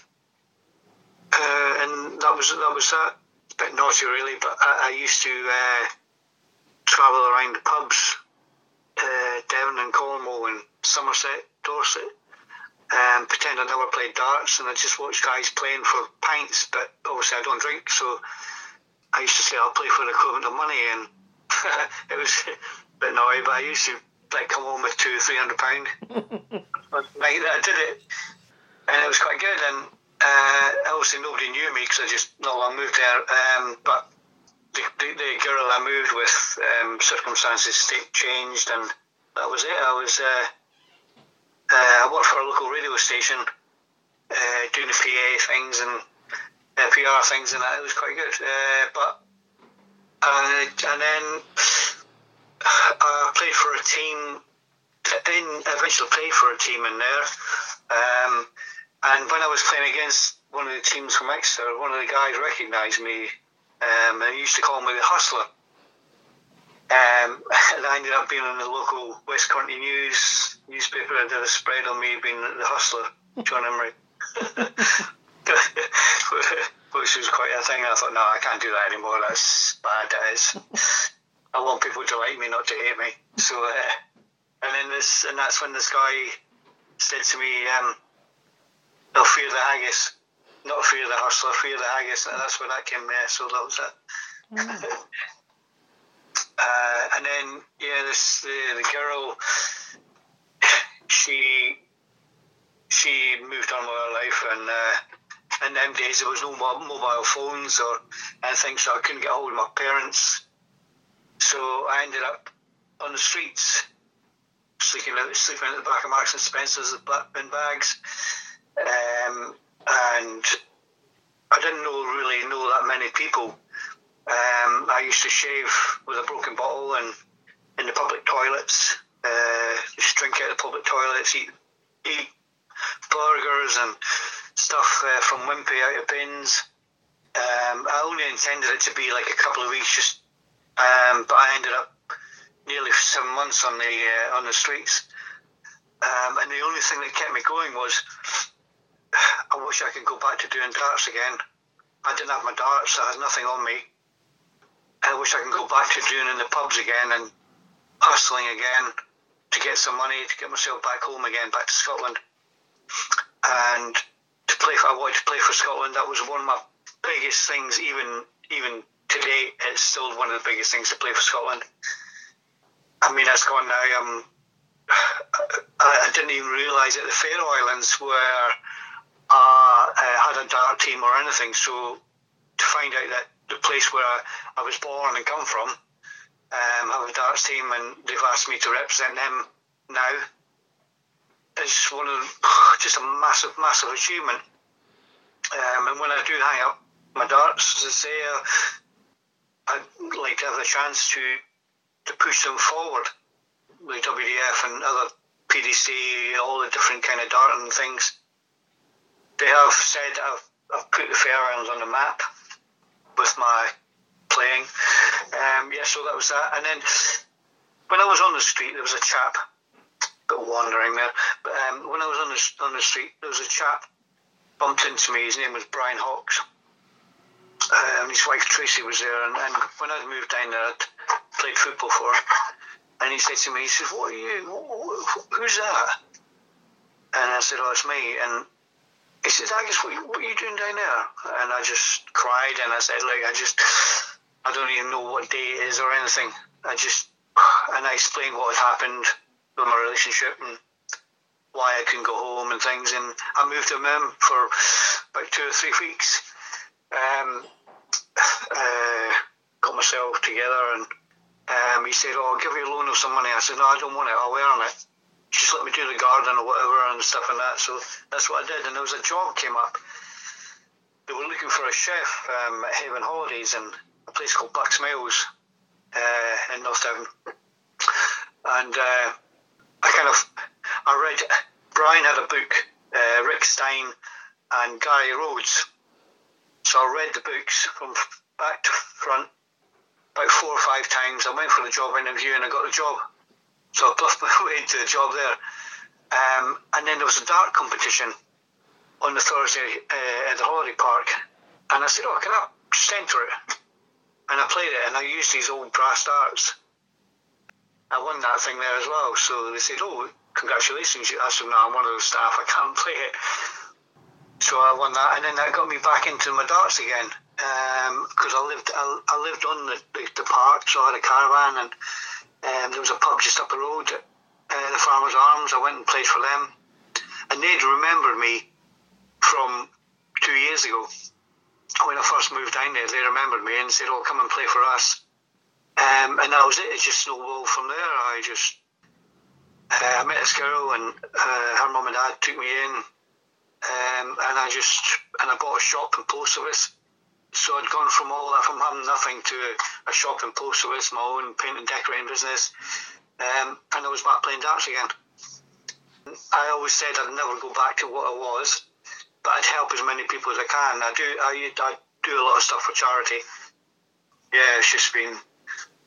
uh, and that was that was that. A bit naughty, really, but I, I used to uh, travel around the pubs, uh, Devon and Cornwall and Somerset, Dorset, and pretend I never played darts and I just watch guys playing for pints, but obviously I don't drink, so I used to say I'll play for the equivalent of money, and it was a bit naughty, but I used to like come home with two, or three hundred pound night that I did it, and it was quite good. And uh, obviously nobody knew me because I just not long moved there, um, but. The, the, the, girl I moved with, um, circumstances changed, and that was it. I was uh, uh, I worked for a local radio station uh, doing the PA things and uh, PR things, and that. it was quite good. Uh, but uh, and then I played for a team. In eventually played for a team in there, um, and when I was playing against one of the teams from Exeter, one of the guys recognised me, um, and he used to call me the hustler. Um, and I ended up being in the local West Country News newspaper. I did a spread on me being the hustler, John Emery, which was quite a thing. I thought, no, I can't do that anymore. That's bad. That is. I want people to like me, not to hate me. So, uh, and then this, and that's when this guy said to me, um, "They'll fear the haggis, not fear the hustler, fear the haggis." And that's where that came. there. so that was it. Mm. Uh, and then yeah, this the, the girl, she she moved on with her life, and uh, in them days there was no mobile phones or anything, so I couldn't get hold of my parents. So I ended up on the streets, sleeping sleeping at the back of Marks and Spencers with bin bags, um, and I didn't know really know that many people um, I used to shave with a broken bottle and in the public toilets, uh, just drink out of the public toilets, eat, eat burgers and stuff uh, from Wimpy out of bins. Um, I only intended it to be like a couple of weeks, just, um, but I ended up nearly seven months on the uh, on the streets. Um, and the only thing that kept me going was I wish I could go back to doing darts again. I didn't have my darts, I had nothing on me. I wish I could go back to doing in the pubs again and hustling again to get some money to get myself back home again, back to Scotland. And to play, for, I wanted to play for Scotland. That was one of my biggest things. Even even today, it's still one of the biggest things to play for Scotland. I mean, that's gone now. Um, I, I didn't even realise that the Faroe Islands where uh, I had a dart team or anything. So to find out that the place where I was born and come from. Um, have a darts team, and they've asked me to represent them now. It's one of just a massive, massive achievement. Um, and when I do hang up my darts, as I say, uh, I'd like to have the chance to to push them forward, with WDF and other PDC, all the different kind of darting things. They have said I've, I've put the Islands on the map with my playing. Um, yeah, so that was that. And then when I was on the street, there was a chap, bit wandering there, but um, when I was on the, on the street, there was a chap bumped into me. His name was Brian Hawks. Um, his wife Tracy was there, and, and when I'd moved down there, I'd played football for her. And he said to me, he says, "What are you? Who's that?" And I said, "Oh, it's me." And he says, "Agus, what, what are you doing down there?" And I just cried, and I said, "Like, I just, I don't even know what day it is or anything. I just," and I explained what had happened with my relationship and why I couldn't go home and things. And I moved to Mim for about two or three weeks. Um, uh, got myself together and um, he said, "Oh, I'll give you a loan of some money." I said, "No, I don't want it. I'll earn it. Just let me do the garden or whatever and stuff and that." So that's what I did. And there was a job came up. They were looking for a chef um, at Haven Holidays in a place called Bucks Mills uh, in North Devon. And uh, I kind of I read Brian had a book, uh, Rick Stein and Gary Rhodes. So I read the books from back to front about four or five times. I went for the job interview and I got the job. So I bluffed my way into a job there. Um, and then there was a dart competition on the Thursday uh, at the holiday park. And I said, Oh, can I enter it? And I played it and I used these old brass darts. I won that thing there as well. So they said, Oh, congratulations. I said, No, I'm one of the staff. I can't play it. So I won that. And then that got me back into my darts again because um, I lived I, I, lived on the, the, the, park, so I had a caravan, and um, there was a pub just up the road, uh, the Farmers Arms. I went and played for them, and they'd remembered me from two years ago when I first moved down there. They remembered me and said, "Oh, come and play for us," um, and that was it. It just snowballed from there. I just uh, I met this girl, and uh, her mum and dad took me in, um, and I just and I bought a shop in post office so I'd gone from all that, from having nothing to a shop in post office, my own paint and decorating business, um, and I was back playing darts again. I always said I'd never go back to what I was, but I'd help as many people as I can. I do, I, I do a lot of stuff for charity. Yeah, it's just been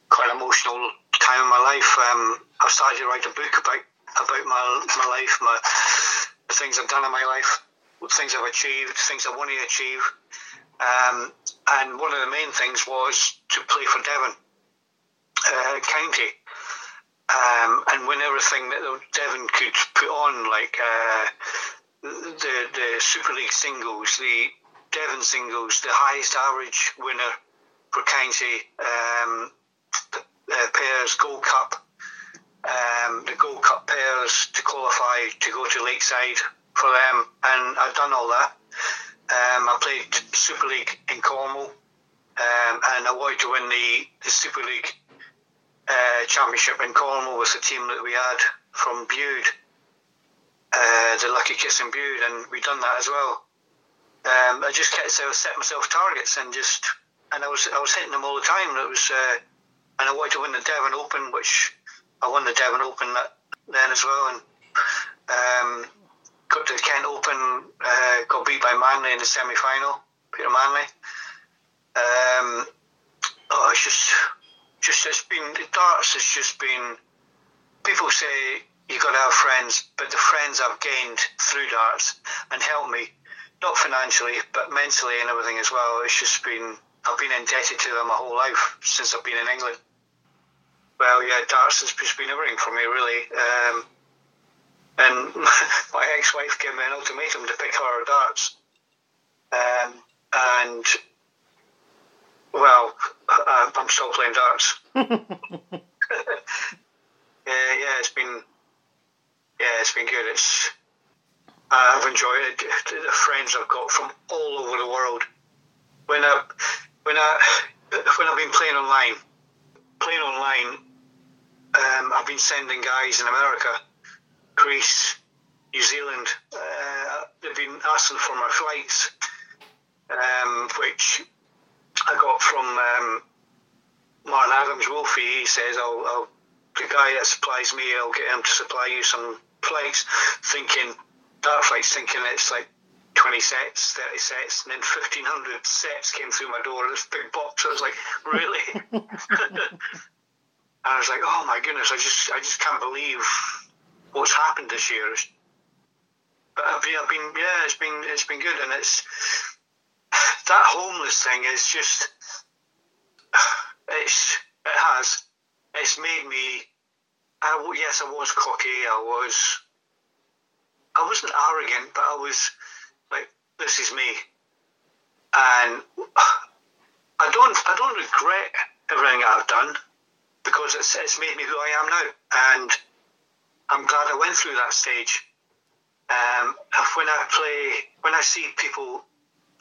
quite an emotional time in my life. Um, I've started to write a book about about my my life, my the things I've done in my life, things I've achieved, things I want to achieve. Um, and one of the main things was to play for Devon uh, County. Um, and win everything that Devon could put on, like uh, the the Super League singles, the Devon singles, the highest average winner for county, um, the pairs Gold Cup, um, the Gold Cup pairs to qualify to go to Lakeside for them, and I've done all that. Um, I played Super League in Cornwall, um, and I wanted to win the, the Super League uh, Championship in Cornwall with the team that we had from Bude, uh, the Lucky Kiss in Bude, and we done that as well. Um, I just kept so set myself targets and just and I was I was hitting them all the time. It was uh, and I wanted to win the Devon Open, which I won the Devon Open that, then as well, and um, got to the Kent Open, uh, got beat by Manley in the semi final, Peter Manley. Um, oh, it's just, just it's been darts. It's just been. People say you got to have friends, but the friends I've gained through darts and helped me, not financially, but mentally and everything as well. It's just been. I've been indebted to them my whole life since I've been in England. Well, yeah, darts has just been everything for me, really. Um, and my ex-wife gave me an ultimatum to pick her darts. Um, and well, I, I'm still playing darts. yeah, yeah, it's been yeah, it's been good. It's I've enjoyed it. The friends I've got from all over the world. When I when I when I've been playing online, playing online, um, I've been sending guys in America Greece, New Zealand. Uh, they've been asking for my flights, um, which I got from um, Martin Adams Wolfie, he says, I'll, I'll, the guy that supplies me, I'll get him to supply you some flights, thinking, that flights, thinking it's like 20 sets, 30 sets, and then 1,500 sets came through my door. This big box. I was like, really? and I was like, oh my goodness, I just, I just can't believe what's happened this year. But I've been, I've been, yeah, it's been, it's been good, and it's that homeless thing is just, it's, it has, it's made me. I, yes, I was cocky. I was, I wasn't arrogant, but I was like, this is me, and I don't, I don't regret everything I've done because it's, it's made me who I am now, and I'm glad I went through that stage. Um, when I play, when I see people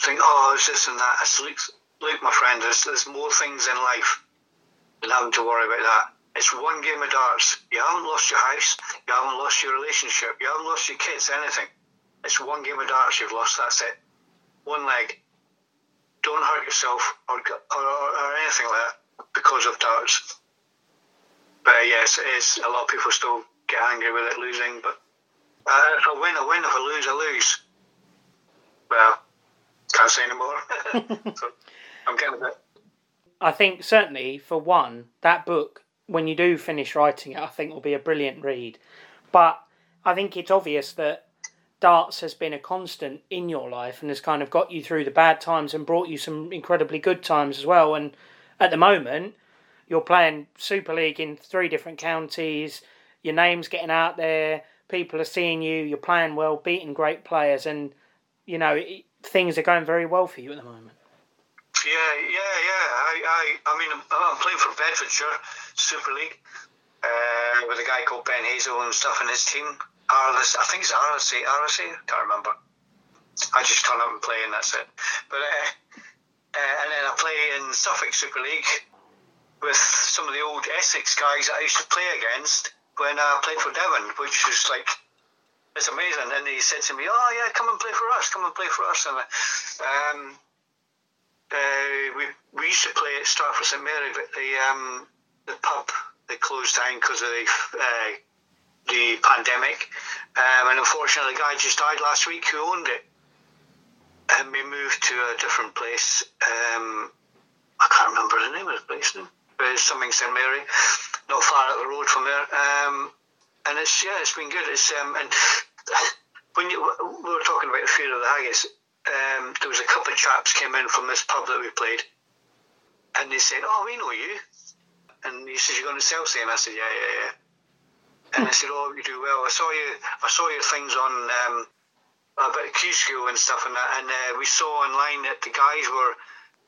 think, oh, it's this and that, it's Luke, look, my friend, there's, there's more things in life than having to worry about that. It's one game of darts. You haven't lost your house, you haven't lost your relationship, you haven't lost your kids, anything. It's one game of darts you've lost, that's it. One leg. Don't hurt yourself or, or, or anything like that because of darts. But uh, yes, it is. A lot of people still get angry with it losing, but uh, if I win, I win. If I lose, I lose. Well, can't say anymore. so I'm getting a bit. I think certainly for one, that book, when you do finish writing it, I think will be a brilliant read. But I think it's obvious that darts has been a constant in your life and has kind of got you through the bad times and brought you some incredibly good times as well. And at the moment, you're playing Super League in three different counties, your name's getting out there, people are seeing you, you're playing well, beating great players, and you know it, things are going very well for you at the moment. Yeah, yeah, yeah. I, I, I mean, I'm playing for Bedfordshire Super League uh, with a guy called Ben Hazel and stuff in his team. RLC, I think it's RLC, RLC, can't remember. I just turn up and play, and that's it. But uh, uh, and then I play in Suffolk Super League with some of the old Essex guys that I used to play against when I played for Devon, which was like it's amazing. And he said to me, "Oh yeah, come and play for us. Come and play for us." And um, uh, we we used to play at Stratford St Mary, but the um, the pub they closed down because of the uh, the pandemic, um, and unfortunately, the guy just died last week who owned it, and we moved to a different place. Um, I can't remember the name of the place now uh, something St Mary, not far up the road from there. Um, and it's yeah, it's been good. It's um, and when you, we were talking about the fear of the haggis, um, there was a couple of chaps came in from this pub that we played, and they said, "Oh, we know you." And he says, "You're going to Chelsea?" And I said, "Yeah, yeah, yeah." And I said, "Oh, you do well. I saw you. I saw your things on um, about Q school and stuff, and that. And uh, we saw online that the guys were."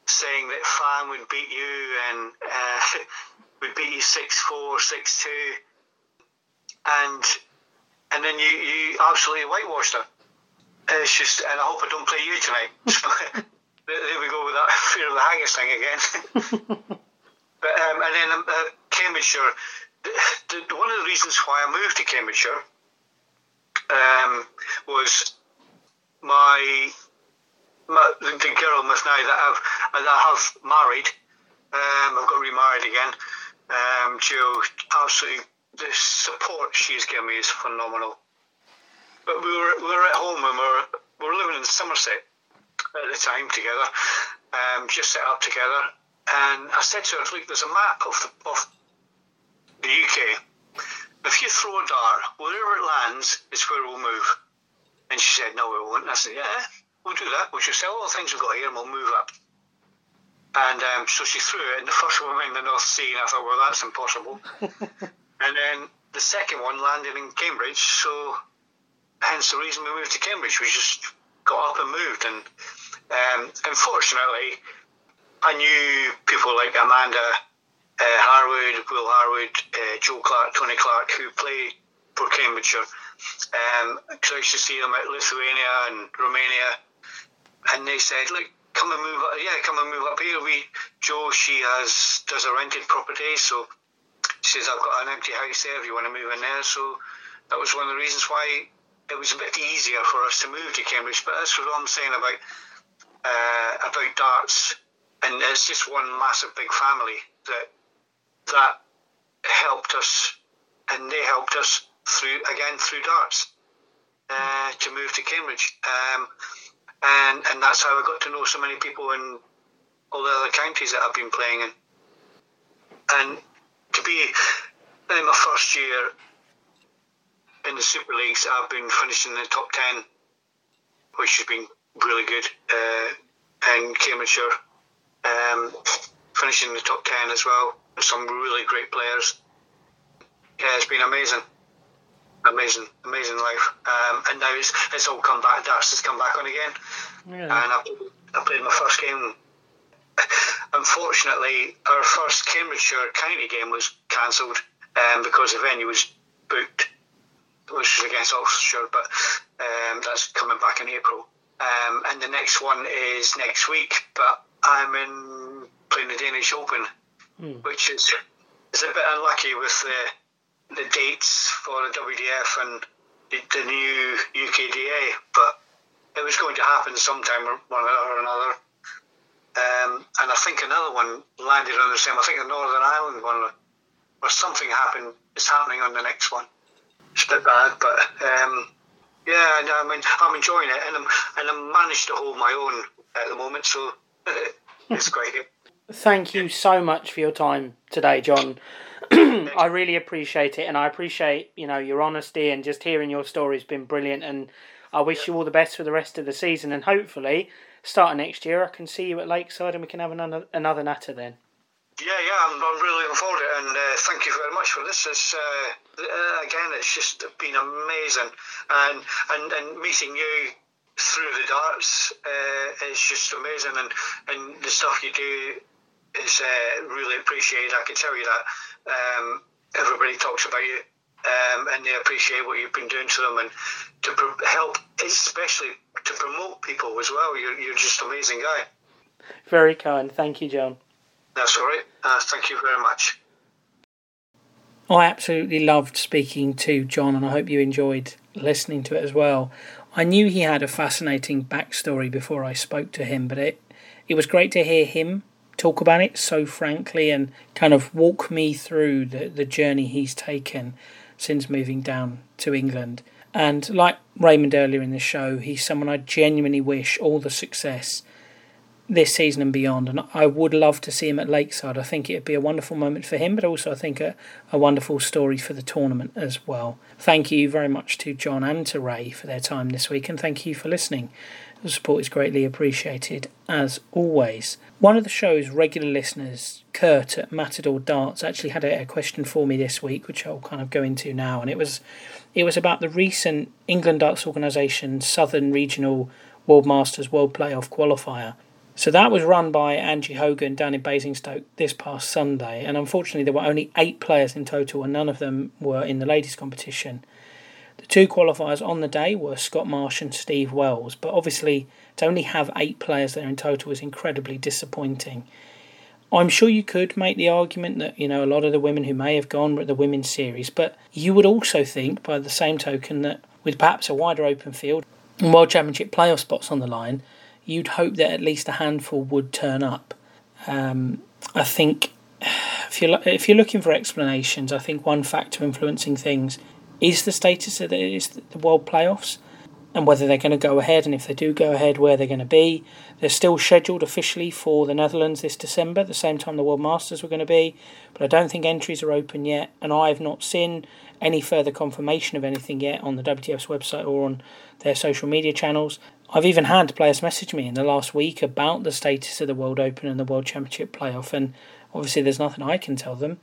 Saying that Fan would beat you and uh, would beat you six four, six two, and and then you you absolutely whitewashed her. It's just, and I hope I don't play you tonight. So there we go with that fear of the haggis thing again. but um, and then uh, Cambridgeshire. The, the, one of the reasons why I moved to Cambridgeshire um, was my the girl must know that I've that I have married. Um, I've got remarried again. Um, Jill, absolutely, the support she's given me is phenomenal. But we were we were at home and we were we were living in Somerset at the time together, um, just set up together. And I said to her, "Look, there's a map of the of the UK. If you throw a dart, wherever it lands is where we'll move." And she said, "No, we won't." I said, "Yeah." We'll do that. We'll just sell all the things we've got here and we'll move up. And um, so she threw it, and the first one went in the North Sea, and I thought, well, that's impossible. and then the second one landed in Cambridge, so hence the reason we moved to Cambridge. We just got up and moved, and um, unfortunately, I knew people like Amanda uh, Harwood, Will Harwood, uh, Joe Clark, Tony Clark, who play for Cambridgeshire. Um, I used to see them at Lithuania and Romania and they said, "Look, come and move. Up, yeah, come and move up here." We Joe, she has does a rented property, so she says, "I've got an empty house there. If you want to move in there," so that was one of the reasons why it was a bit easier for us to move to Cambridge. But that's what I'm saying about uh, about darts, and it's just one massive big family that that helped us, and they helped us through again through darts uh, to move to Cambridge, um, and and that's how I got to know so many people in all the other counties that I've been playing in, and to be in my first year in the Super Leagues, I've been finishing in the top ten, which has been really good, uh, and Cambridgeshire um, finishing in the top ten as well. Some really great players. Yeah, it's been amazing amazing, amazing life. Um, and now it's, it's all come back. Darts has come back on again. Really? And I, I played my first game. Unfortunately, our first Cambridgeshire County game was cancelled um, because the venue was booked, which was against Ulster, but um, that's coming back in April. Um, and the next one is next week, but I'm in playing the Danish Open, mm. which is is a bit unlucky with the the dates for the WDF and the, the new UKDA, but it was going to happen sometime or one or another. Um, and I think another one landed on the same. I think the Northern Ireland one, or something happened. It's happening on the next one. It's a bit bad, but um, yeah, I mean, I'm enjoying it, and I'm and I'm managed to hold my own at the moment, so it's great. Thank you so much for your time today, John. I really appreciate it, and I appreciate you know your honesty and just hearing your story has been brilliant. And I wish you all the best for the rest of the season, and hopefully, starting next year, I can see you at Lakeside and we can have another another natter then. Yeah, yeah, I'm, I'm really looking forward to it, and uh, thank you very much for this. It's, uh, uh, again, it's just been amazing, and and and meeting you through the darts uh, is just amazing, and and the stuff you do is uh, really appreciated. I can tell you that um, everybody talks about you um, and they appreciate what you've been doing to them and to pro- help, especially to promote people as well. You're, you're just an amazing guy. Very kind. Thank you, John. That's all right. Uh, thank you very much. I absolutely loved speaking to John, and I hope you enjoyed listening to it as well. I knew he had a fascinating backstory before I spoke to him, but it it was great to hear him talk about it so frankly and kind of walk me through the, the journey he's taken since moving down to England. And like Raymond earlier in the show, he's someone I genuinely wish all the success this season and beyond. And I would love to see him at Lakeside. I think it'd be a wonderful moment for him, but also I think a, a wonderful story for the tournament as well. Thank you very much to John and to Ray for their time this week, and thank you for listening. The support is greatly appreciated as always. One of the show's regular listeners, Kurt at Matador Darts, actually had a, a, question for me this week, which I'll kind of go into now, and it was it was about the recent England Darts Organisation Southern Regional World Masters World Playoff qualifier. So that was run by Angie Hogan down in Basingstoke this past Sunday, and unfortunately there were only eight players in total, and none of them were in the ladies' competition. The two qualifiers on the day were Scott Marsh and Steve Wells, but obviously to only have eight players there in total is incredibly disappointing. I'm sure you could make the argument that, you know, a lot of the women who may have gone were at the women's series, but you would also think, by the same token, that with perhaps a wider open field and World Championship playoff spots on the line, you'd hope that at least a handful would turn up. Um, I think if you're, if you're looking for explanations, I think one factor influencing things is the status of the, is the World Playoffs and whether they're going to go ahead, and if they do go ahead, where they're going to be. They're still scheduled officially for the Netherlands this December, the same time the World Masters were going to be, but I don't think entries are open yet, and I've not seen any further confirmation of anything yet on the WDF's website or on their social media channels. I've even had players message me in the last week about the status of the World Open and the World Championship playoff, and obviously there's nothing I can tell them.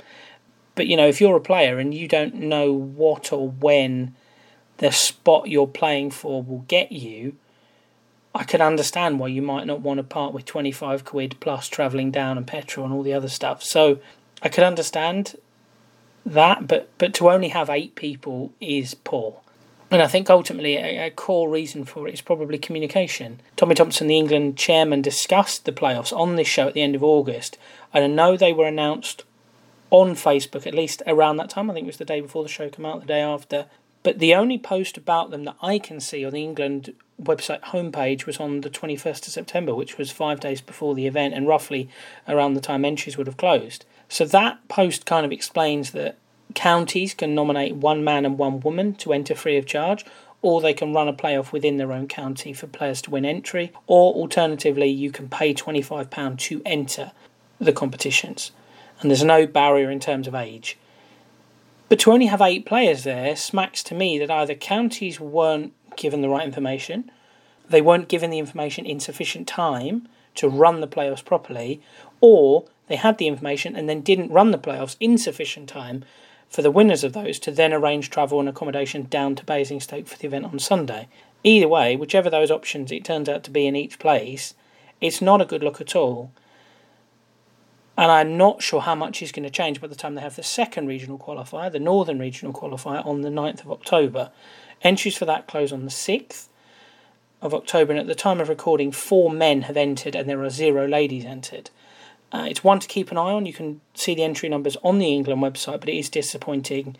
But you know, if you're a player and you don't know what or when the spot you're playing for will get you, I can understand why you might not want to part with 25 quid plus travelling down and petrol and all the other stuff. So I could understand that, but, but to only have eight people is poor. And I think ultimately a, a, core reason for it is probably communication. Tommy Thompson, the England chairman, discussed the playoffs on this show at the end of August. And I know they were announced on Facebook at least around that time. I think it was the day before the show came out, the day after. But the only post about them that I can see on the England website homepage was on the 21st of September, which was five days before the event and roughly around the time entries would have closed. So that post kind of explains that counties can nominate one man and one woman to enter free of charge, or they can run a playoff within their own county for players to win entry, or alternatively, you can pay £25 to enter the competitions. And there's no barrier in terms of age. But to only have eight players there smacks to me that either counties weren't given the right information, they weren't given the information in sufficient time to run the playoffs properly, or they had the information and then didn't run the playoffs in sufficient time for the winners of those to then arrange travel and accommodation down to Basingstoke for the event on Sunday. Either way, whichever those options it turns out to be in each place, it's not a good look at all. And I'm not sure how much is going to change by the time they have the second regional qualifier, the Northern Regional Qualifier, on the 9th of October. Entries for that close on the 6th of October, and at the time of recording, four men have entered and there are zero ladies entered. Uh, it's one to keep an eye on. You can see the entry numbers on the England website, but it is disappointing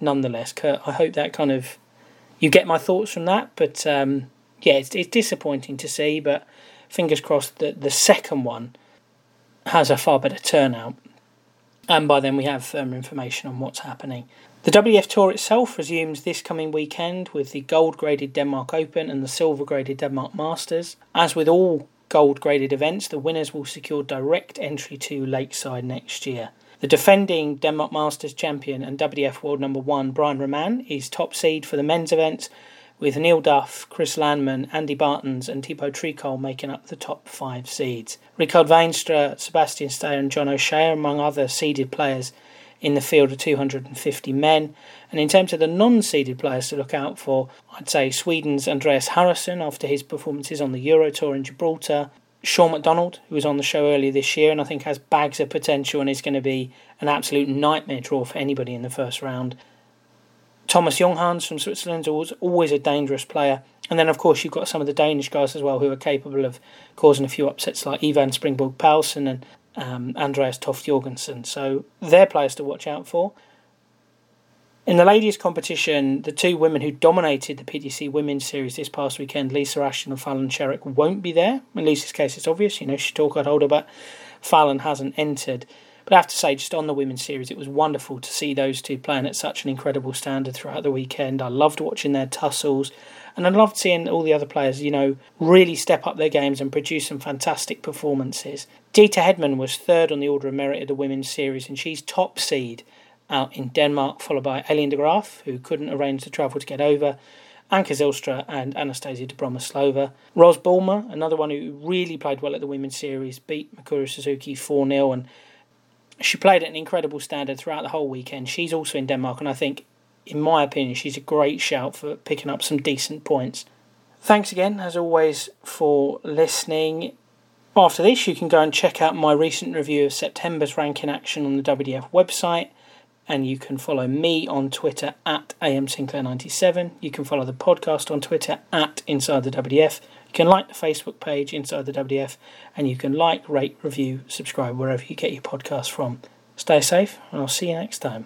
nonetheless. Kurt, I hope that kind of you get my thoughts from that. But um, yeah, it's, it's disappointing to see, but fingers crossed that the second one has a far better turnout. And by then we have further information on what's happening. The WF Tour itself resumes this coming weekend with the gold graded Denmark Open and the silver graded Denmark Masters. As with all gold graded events, the winners will secure direct entry to Lakeside next year. The defending Denmark Masters champion and WF world number one Brian Roman is top seed for the men's events, with Neil Duff, Chris Landman, Andy Baetens, and Thibault Tricole making up the top five seeds. Richard Veenstra, Sebastian Steyer, and John O'Shea, among other seeded players, in the field of 250 men. And in terms of the non seeded players to look out for, I'd say Sweden's Andreas Harrysson after his performances on the Euro Tour in Gibraltar. Sean McDonald, who was on the show earlier this year and I think has bags of potential and is going to be an absolute nightmare draw for anybody in the first round. Thomas Junghans from Switzerland is always a dangerous player. And then, of course, you've got some of the Danish guys as well who are capable of causing a few upsets, like Ivan Springborg Paulsen and um, Andreas Toft Jorgensen. So they're players to watch out for. In the ladies' competition, the two women who dominated the PDC Women's Series this past weekend, Lisa Ashton and Fallon Sherrock, won't be there. In Lisa's case, it's obvious, you know, she's tour card holder, but Fallon hasn't entered. But I have to say, just on the women's series, it was wonderful to see those two playing at such an incredible standard throughout the weekend. I loved watching their tussles. And I loved seeing all the other players, you know, really step up their games and produce some fantastic performances. Deta Hedman was third on the Order of Merit of the Women's Series, and she's top seed out in Denmark, followed by Aileen de Graaf, who couldn't arrange the travel to get over, Anca Zijlstra and Anastasia Dobromyslova. Ros Bulmer, another one who really played well at the Women's Series, beat Mikuru Suzuki 4 0, and she played at an incredible standard throughout the whole weekend. She's also in Denmark, and I think in my opinion, she's a great shout for picking up some decent points. Thanks again, as always, for listening. After this, you can go and check out my recent review of September's ranking action on the WDF website, and you can follow me on Twitter at amsinclair97. You can follow the podcast on Twitter at Inside the WDF. You can like the Facebook page Inside the WDF, and you can like, rate, review, subscribe wherever you get your podcast from. Stay safe, and I'll see you next time.